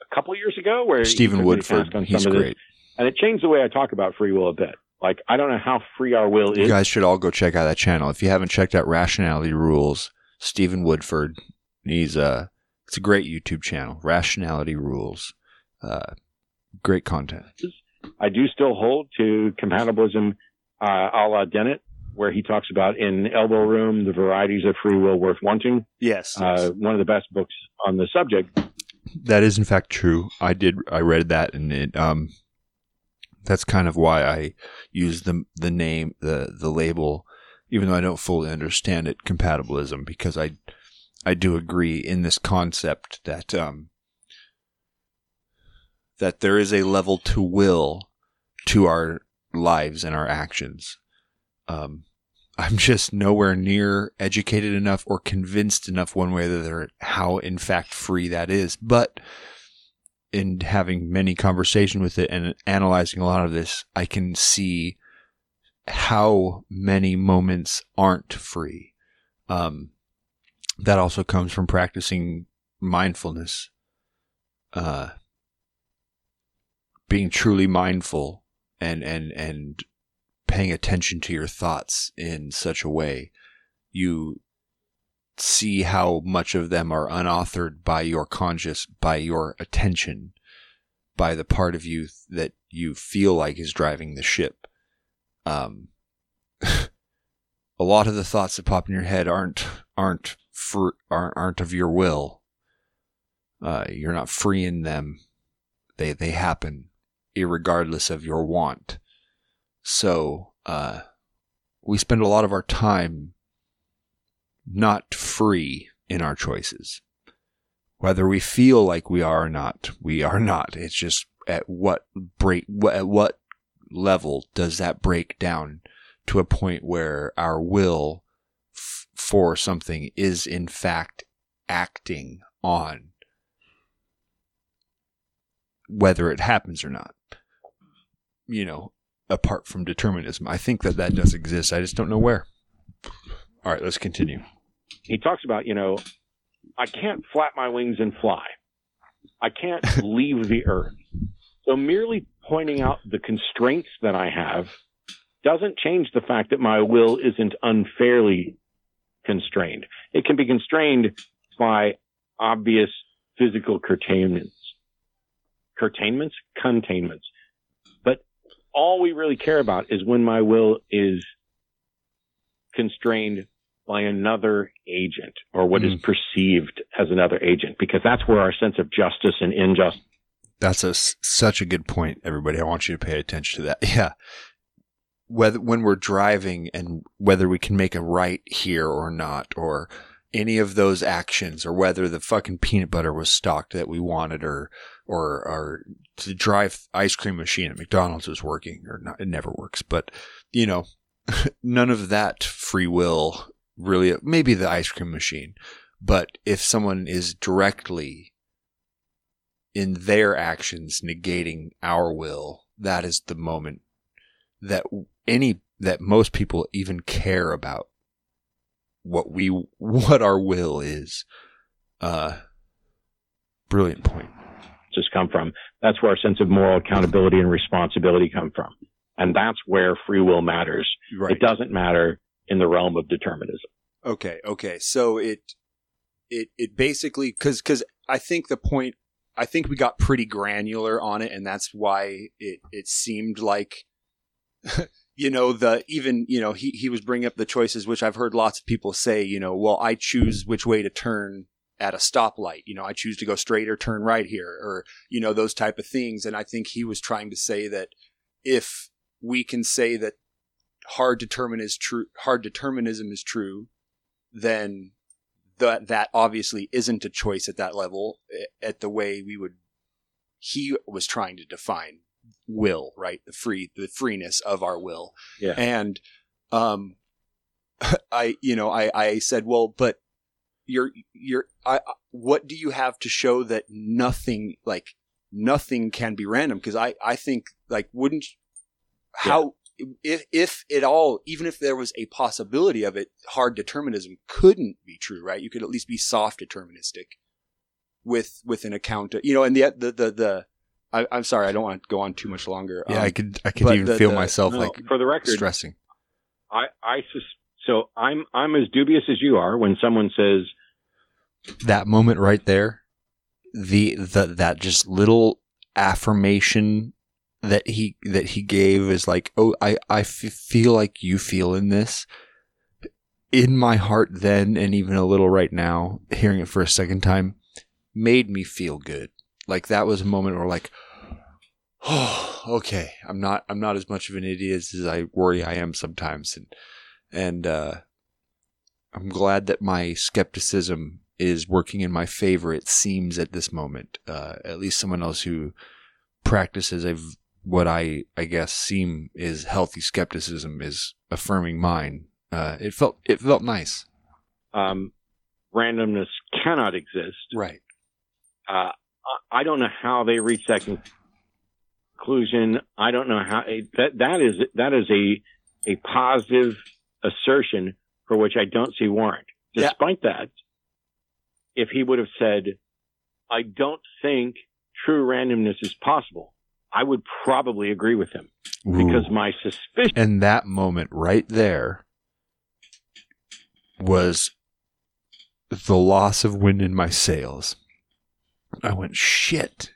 Speaker 5: a couple years ago where
Speaker 1: Stephen
Speaker 5: took me to
Speaker 1: Woodford.
Speaker 5: on
Speaker 1: He's
Speaker 5: some of this,
Speaker 1: great.
Speaker 5: and it changed the way I talk about free will a bit. Like, I don't know how free our will is.
Speaker 1: You guys should all go check out that channel. If you haven't checked out Rationality Rules, Stephen Woodford, he's uh it's a great YouTube channel. Rationality Rules. Uh great content.
Speaker 5: I do still hold to compatibilism uh, a la Dennett, where he talks about in Elbow Room the varieties of free will worth wanting.
Speaker 2: yes.
Speaker 5: Uh, one of the best books on the subject.
Speaker 1: That is in fact true. I did I read that and it um that's kind of why I use the the name the the label even though I don't fully understand it compatibilism because I I do agree in this concept that um that there is a level to will to our lives and our actions. Um I'm just nowhere near educated enough or convinced enough one way or the other how in fact free that is. But in having many conversation with it and analyzing a lot of this, I can see how many moments aren't free. Um, that also comes from practicing mindfulness, uh, being truly mindful and, and, and paying attention to your thoughts in such a way you see how much of them are unauthored by your conscious, by your attention, by the part of you that you feel like is driving the ship. Um, *laughs* a lot of the thoughts that pop in your head aren't aren't for aren't, aren't of your will. Uh, you're not free in them. They they happen, irregardless of your want. So, uh, we spend a lot of our time not free in our choices. Whether we feel like we are or not, we are not. It's just at what break, at what level does that break down to a point where our will f- for something is in fact acting on whether it happens or not. You know, apart from determinism. I think that that does exist. I just don't know where. All right, let's continue.
Speaker 5: He talks about, you know, I can't flap my wings and fly. I can't *laughs* leave the earth. So merely pointing out the constraints that I have doesn't change the fact that my will isn't unfairly constrained. It can be constrained by obvious physical curtailments. Curtainments? Containments. All we really care about is when my will is constrained by another agent or what is
Speaker 1: Mm.
Speaker 5: perceived as another agent, because that's where our sense of justice and injustice
Speaker 1: That's a, such a good point, everybody. I want you to pay attention to that. *laughs* Yeah. Whether, when we're driving and whether we can make a right here or not, or any of those actions, or whether the fucking peanut butter was stocked that we wanted, or, or, or to drive ice cream machine at McDonald's was working, or not, it never works. But, you know, *laughs* none of that free will really, maybe the ice cream machine. But if someone is directly in their actions negating our will, that is the moment that any that most people even care about what we what our will is. Uh brilliant point.
Speaker 5: just come from. That's where our sense of moral accountability and responsibility come from. And that's where free will matters. It doesn't matter in the realm of determinism.
Speaker 2: Okay, okay. So it it it basically cuz cuz I think the point I think we got pretty granular on it and that's why it it seemed like you know the even you know he he was bringing up the choices which I've heard lots of people say, you know, well I choose which way to turn at a stoplight. You know, I choose to go straight or turn right here or you know those type of things and I think he was trying to say that if we can say that hard determinism is true hard determinism is true then that that obviously isn't a choice at that level eh, at the way we would he was trying to define will right? The free the freeness of our will.
Speaker 5: Yeah.
Speaker 2: and um *laughs* i you know i i said well but you're you're i what do you have to show that nothing like nothing can be random? Because i i think like wouldn't how if if at all even if there was a possibility of it hard determinism couldn't be true right? You could at least be soft deterministic with with an account of, you know and the the the, the I, i'm sorry i don't want to go on too much longer
Speaker 1: Yeah,
Speaker 2: Um,
Speaker 1: I could I could even
Speaker 2: the-
Speaker 1: feel
Speaker 2: the-
Speaker 1: myself
Speaker 5: No,
Speaker 1: like
Speaker 5: for the record,
Speaker 1: stressing.
Speaker 5: I, I sus- so I'm I'm as dubious as you are when someone says
Speaker 1: That moment right there, the the that just little affirmation that he that he gave is like, oh, I I f- feel like you feel in this. In my heart, then, and even a little right now, hearing it for a second time, made me feel good. Like that was a moment where, like, oh, *sighs* okay, I'm not I'm not as much of an idiot as I worry I am sometimes, and and uh, I'm glad that my skepticism is working in my favor. It seems at this moment, uh, at least someone else who practices a what I I guess seem is healthy skepticism is affirming mine. Uh, it felt it felt nice.
Speaker 5: um, randomness cannot exist.
Speaker 2: right
Speaker 5: Uh, I- I don't know how they reach that conclusion. I don't know how that that is that is a a positive assertion for which I don't see warrant.
Speaker 2: Yeah.
Speaker 5: Despite that, if he would have said, "I don't think true randomness is possible," I would probably agree with him because my suspicion.
Speaker 1: and that moment right there was the loss of wind in my sails. I went shit.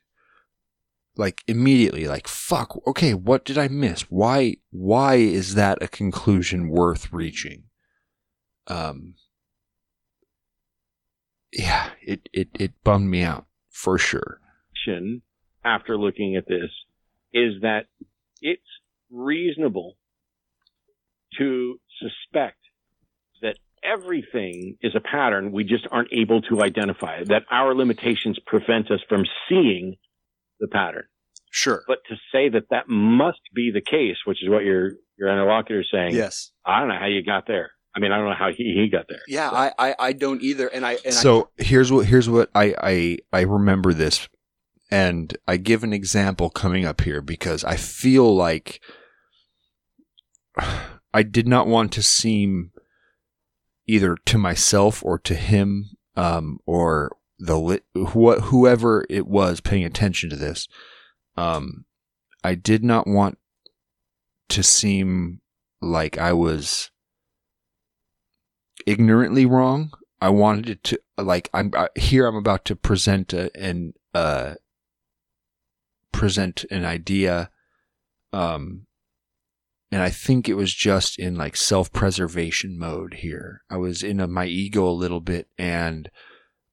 Speaker 1: Like immediately, like fuck. Okay, what did I miss? Why? Why is that a conclusion worth reaching? Um. Yeah, it it it bummed me out for sure.
Speaker 5: after looking at this is that it's reasonable to suspect that everything is a pattern we just aren't able to identify, that our limitations prevent us from seeing the pattern.
Speaker 2: Sure.
Speaker 5: But to say that that must be the case, which is what your your interlocutor is saying,
Speaker 2: Yes.
Speaker 5: I don't know how you got there. I mean, I don't know how he, he got there.
Speaker 2: Yeah, I, I, I don't either. And I, and I,
Speaker 1: so here's what here's what I, I I remember this, and I give an example coming up here because I feel like *sighs* I did not want to seem either to myself or to him um, or the wh- whoever it was paying attention to this. Um, I did not want to seem like I was ignorantly wrong. I wanted it to like I'm uh, here. I'm about to present a, an uh present an idea, um, and I think it was just in like self preservation mode here. I was in a, my ego a little bit, and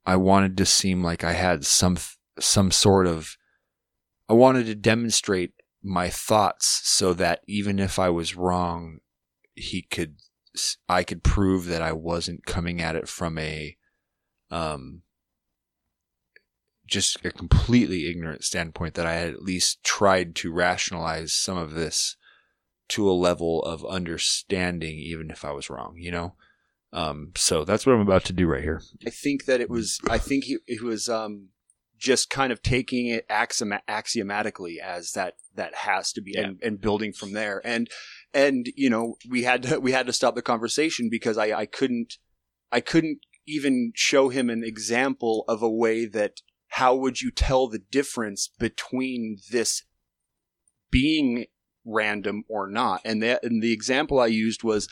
Speaker 1: I wanted to seem like I had some some sort of. I wanted to demonstrate my thoughts so that even if I was wrong, he could I could prove that I wasn't coming at it from a um just a completely ignorant standpoint that I had at least tried to rationalize some of this to a level of understanding even if I was wrong, you know? Um so that's what I'm about to do right here.
Speaker 2: I think that it was. I think he, it was um, just kind of taking it axiom- axiomatically as that that has to be,
Speaker 5: Yeah.
Speaker 2: and, and building from there. And and you know we had to we had to stop the conversation because I I couldn't I couldn't even show him an example of a way that how would you tell the difference between this being random or not and that and the example i used was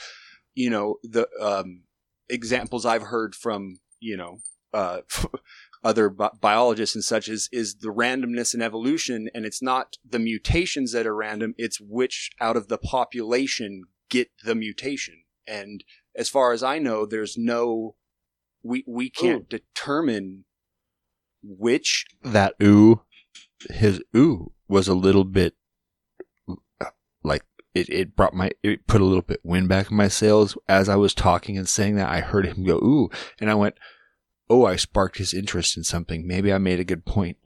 Speaker 2: you know the um examples i've heard from you know uh *laughs* other bi- biologists and such is is the randomness in evolution and it's not the mutations that are random it's which out of the population get the mutation. And as far as i know there's no we we can't determine which
Speaker 1: That ooh his ooh was a little bit uh, like it, it brought my it put a little bit wind back in my sails. As I was talking and saying that I heard him go ooh and I went oh I sparked his interest in something. Maybe I made a good point.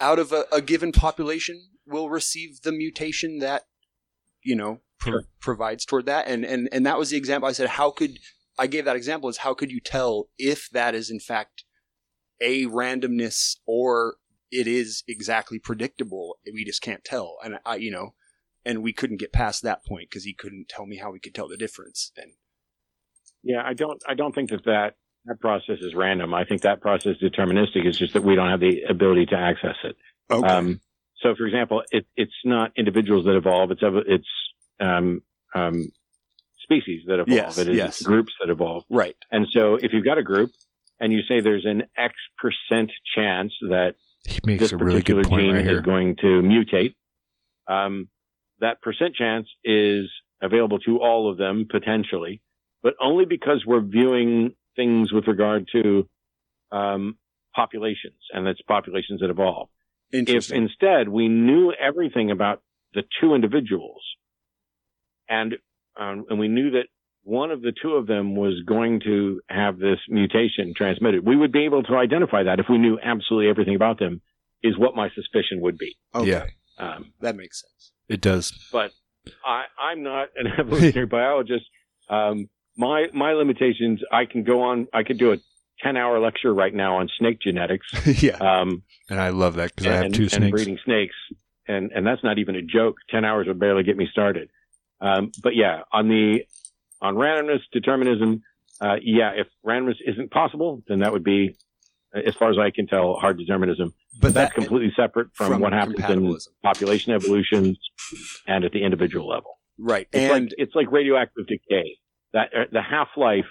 Speaker 2: Out of a, a given population will receive the mutation that you know pro- provides toward that. And and and that was the example i said how could i gave that example is how could you tell if that is in fact a randomness or it is exactly predictable? We just can't tell. And i you know and we couldn't get past that point because he couldn't tell me how we could tell the difference and
Speaker 5: Yeah, I don't. I don't think that that that process is random. I think that process is deterministic. It's just that we don't have the ability to access it.
Speaker 2: okay
Speaker 5: Um, so, for example, it, it's not individuals that evolve. It's it's um, um, species that evolve.
Speaker 2: Yes,
Speaker 5: it is
Speaker 2: yes.
Speaker 5: groups that evolve.
Speaker 2: right
Speaker 5: And so, if you've got a group and you say there's an X percent chance that
Speaker 1: he makes
Speaker 5: this
Speaker 1: a really
Speaker 5: particular
Speaker 1: good point
Speaker 5: gene
Speaker 1: right
Speaker 5: is
Speaker 1: here
Speaker 5: going to mutate, um, that percent chance is available to all of them potentially, but only because we're viewing things with regard to um, populations, and it's populations that evolve. If instead we knew everything about the two individuals, and um, and we knew that one of the two of them was going to have this mutation transmitted, we would be able to identify that if we knew absolutely everything about them. Is what my suspicion would be.
Speaker 2: okay
Speaker 1: yeah.
Speaker 5: Um,
Speaker 2: that makes sense
Speaker 1: it does
Speaker 5: but I, I'm not an *laughs* evolutionary biologist. Um, my my limitations. I can go on. I could do a ten hour lecture right now on snake genetics. *laughs*
Speaker 2: yeah
Speaker 5: Um,
Speaker 1: and I love that because I have
Speaker 5: and,
Speaker 1: two
Speaker 5: and
Speaker 1: snakes
Speaker 5: breeding snakes, and and that's not even a joke. Ten hours would barely get me started. Um, but yeah, on the on randomness determinism, uh, yeah, if randomness isn't possible, then that would be, as far as I can tell, hard determinism.
Speaker 2: but
Speaker 5: That's
Speaker 2: that
Speaker 5: completely separate from, what happens in population evolutions and at the individual level.
Speaker 2: right
Speaker 5: It's
Speaker 2: and
Speaker 5: like it's like radioactive decay. That uh, the half life,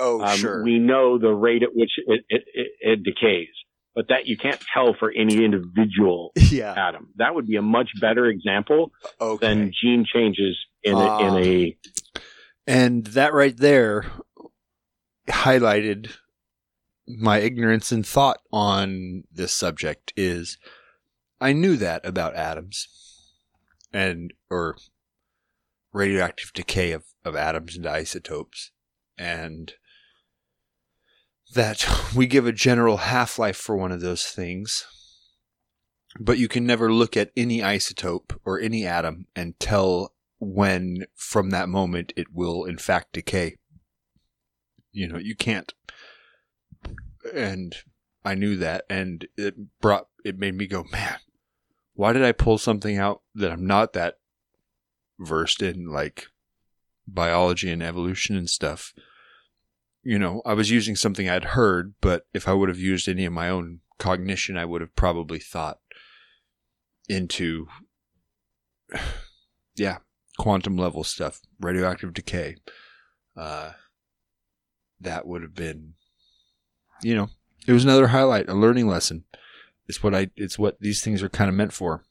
Speaker 2: oh
Speaker 5: um,
Speaker 2: sure
Speaker 5: we know the rate at which it, it, it, it decays, but that you can't tell for any individual *laughs*
Speaker 2: yeah
Speaker 5: atom. That would be a much better example
Speaker 2: okay
Speaker 5: than gene changes in a,
Speaker 2: Ah.
Speaker 5: in a
Speaker 1: And that right there highlighted my ignorance and thought on this subject is I knew that about atoms and or radioactive decay of, of atoms into isotopes and that we give a general half life for one of those things, but you can never look at any isotope or any atom and tell when from that moment it will in fact decay. You know, you can't. And I knew that and it brought, it made me go, man, why did I pull something out that I'm not that versed in, like biology and evolution and stuff? You know, I was using something I'd heard, but if I would have used any of my own cognition, I would have probably thought into, *sighs* yeah, quantum level stuff, radioactive decay. Uh, that would have been, you know, it was another highlight, a learning lesson. It's what I, it's what these things are kind of meant for.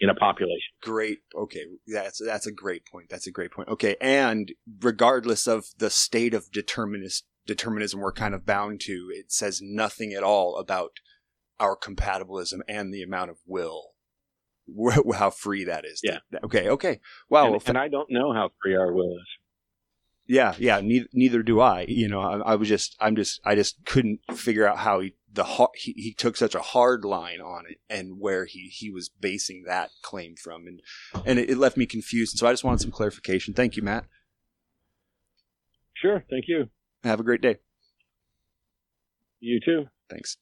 Speaker 5: in a population.
Speaker 2: Great. Okay, that's that's a great point. That's a great point. Okay, and regardless of the state of determinist determinism we're kind of bound to, it says nothing at all about our compatibilism and the amount of will. *laughs* How free that is.
Speaker 5: Yeah.
Speaker 2: Okay. Okay. Wow.
Speaker 5: and,
Speaker 2: well,
Speaker 5: and I don't know how free our will is.
Speaker 2: Yeah, yeah. Neither, neither do I. You know, I, I was just, I'm just, I just couldn't figure out how he the har- he, he took such a hard line on it and where he he was basing that claim from, and and it, it left me confused. And so I just wanted some clarification. Thank you, Matt.
Speaker 5: Sure, thank you.
Speaker 2: Have a great day.
Speaker 5: You too.
Speaker 2: Thanks.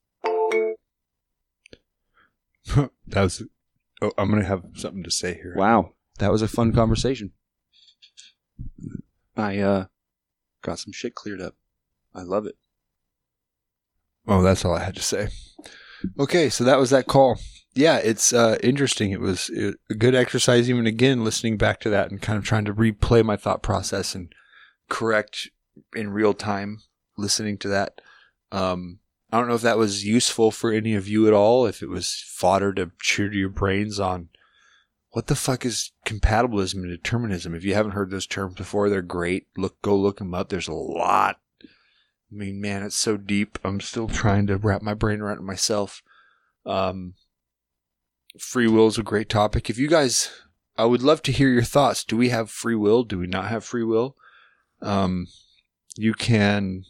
Speaker 2: *laughs*
Speaker 1: that was, oh, I'm going to have something to say here.
Speaker 2: Wow, that was a fun conversation. I uh got some shit cleared up. I love it.
Speaker 1: Oh, that's all I had to say. Okay, so that was that call. Yeah, it's uh, interesting. It was a good exercise, even again, listening back to that and kind of trying to replay my thought process and correct in real time, listening to that. Um, I don't know if that was useful for any of you at all, if it was fodder to cheer your brains on what the fuck is compatibilism and determinism. If you haven't heard those terms before, they're great. Look, go look them up. There's a lot I mean, man, it's so deep. I'm still trying to wrap my brain around it myself. Um, free will is a great topic. If you guys, I would love to hear your thoughts. Do we have free will? Do we not have free will? Um, you can,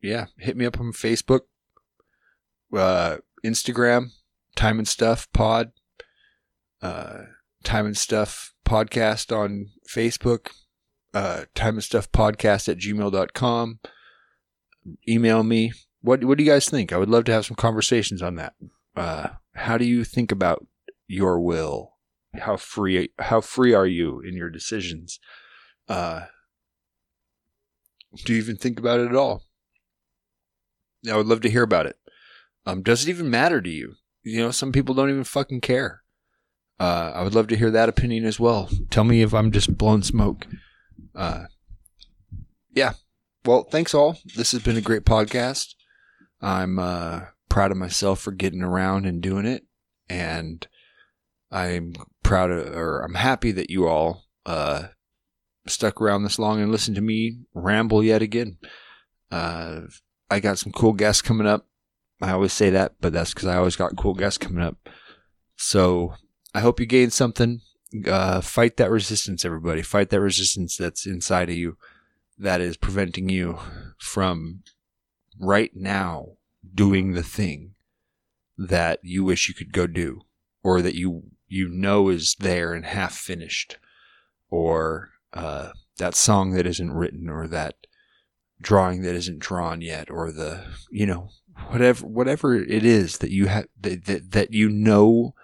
Speaker 1: yeah, hit me up on Facebook, uh, Instagram, Time and Stuff Pod, uh, Time and Stuff Podcast on Facebook, uh, Time and Stuff Podcast at gmail.com email me. What what do you guys think? I would love to have some conversations on that. Uh, how do you think about your will? How free how free are you in your decisions? Uh, do you even think about it at all? I would love to hear about it. Um, does it even matter to you? You know, some people don't even fucking care. Uh, I would love to hear that opinion as well. Tell me if I'm just blowing smoke. Uh, yeah, well, thanks all. This has been a great podcast. I'm uh, proud of myself for getting around and doing it, and I'm proud of, or I'm happy that you all uh, stuck around this long and listened to me ramble yet again. Uh, I got some cool guests coming up. I always say that, but that's because I always got cool guests coming up. So I hope you gained something. Uh, fight that resistance, everybody. Fight that resistance that's inside of you that is preventing you from right now doing the thing that you wish you could go do or that you you know is there and half finished or uh, that song that isn't written or that drawing that isn't drawn yet or the you know whatever whatever it is that you have that, that that you know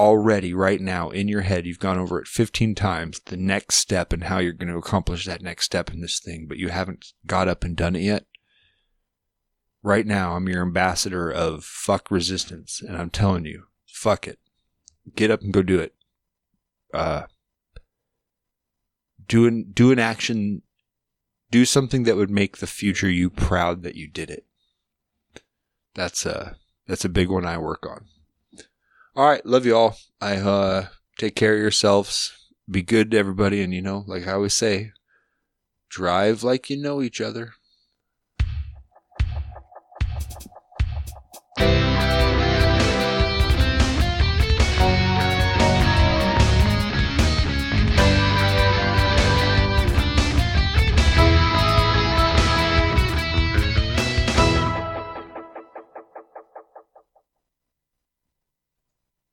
Speaker 1: already right now in your head you've gone over it 15 times the next step and how you're going to accomplish that next step in this thing but you haven't got up and done it yet? Right now i'm your ambassador of fuck resistance and i'm telling you fuck it. Get up and go do it. Uh do an, do an action. Do something that would make the future you proud that you did it. That's a that's a big one i work on all right, love you all. I uh take care of yourselves. Be good to everybody and you know, like I always say, drive like you know each other.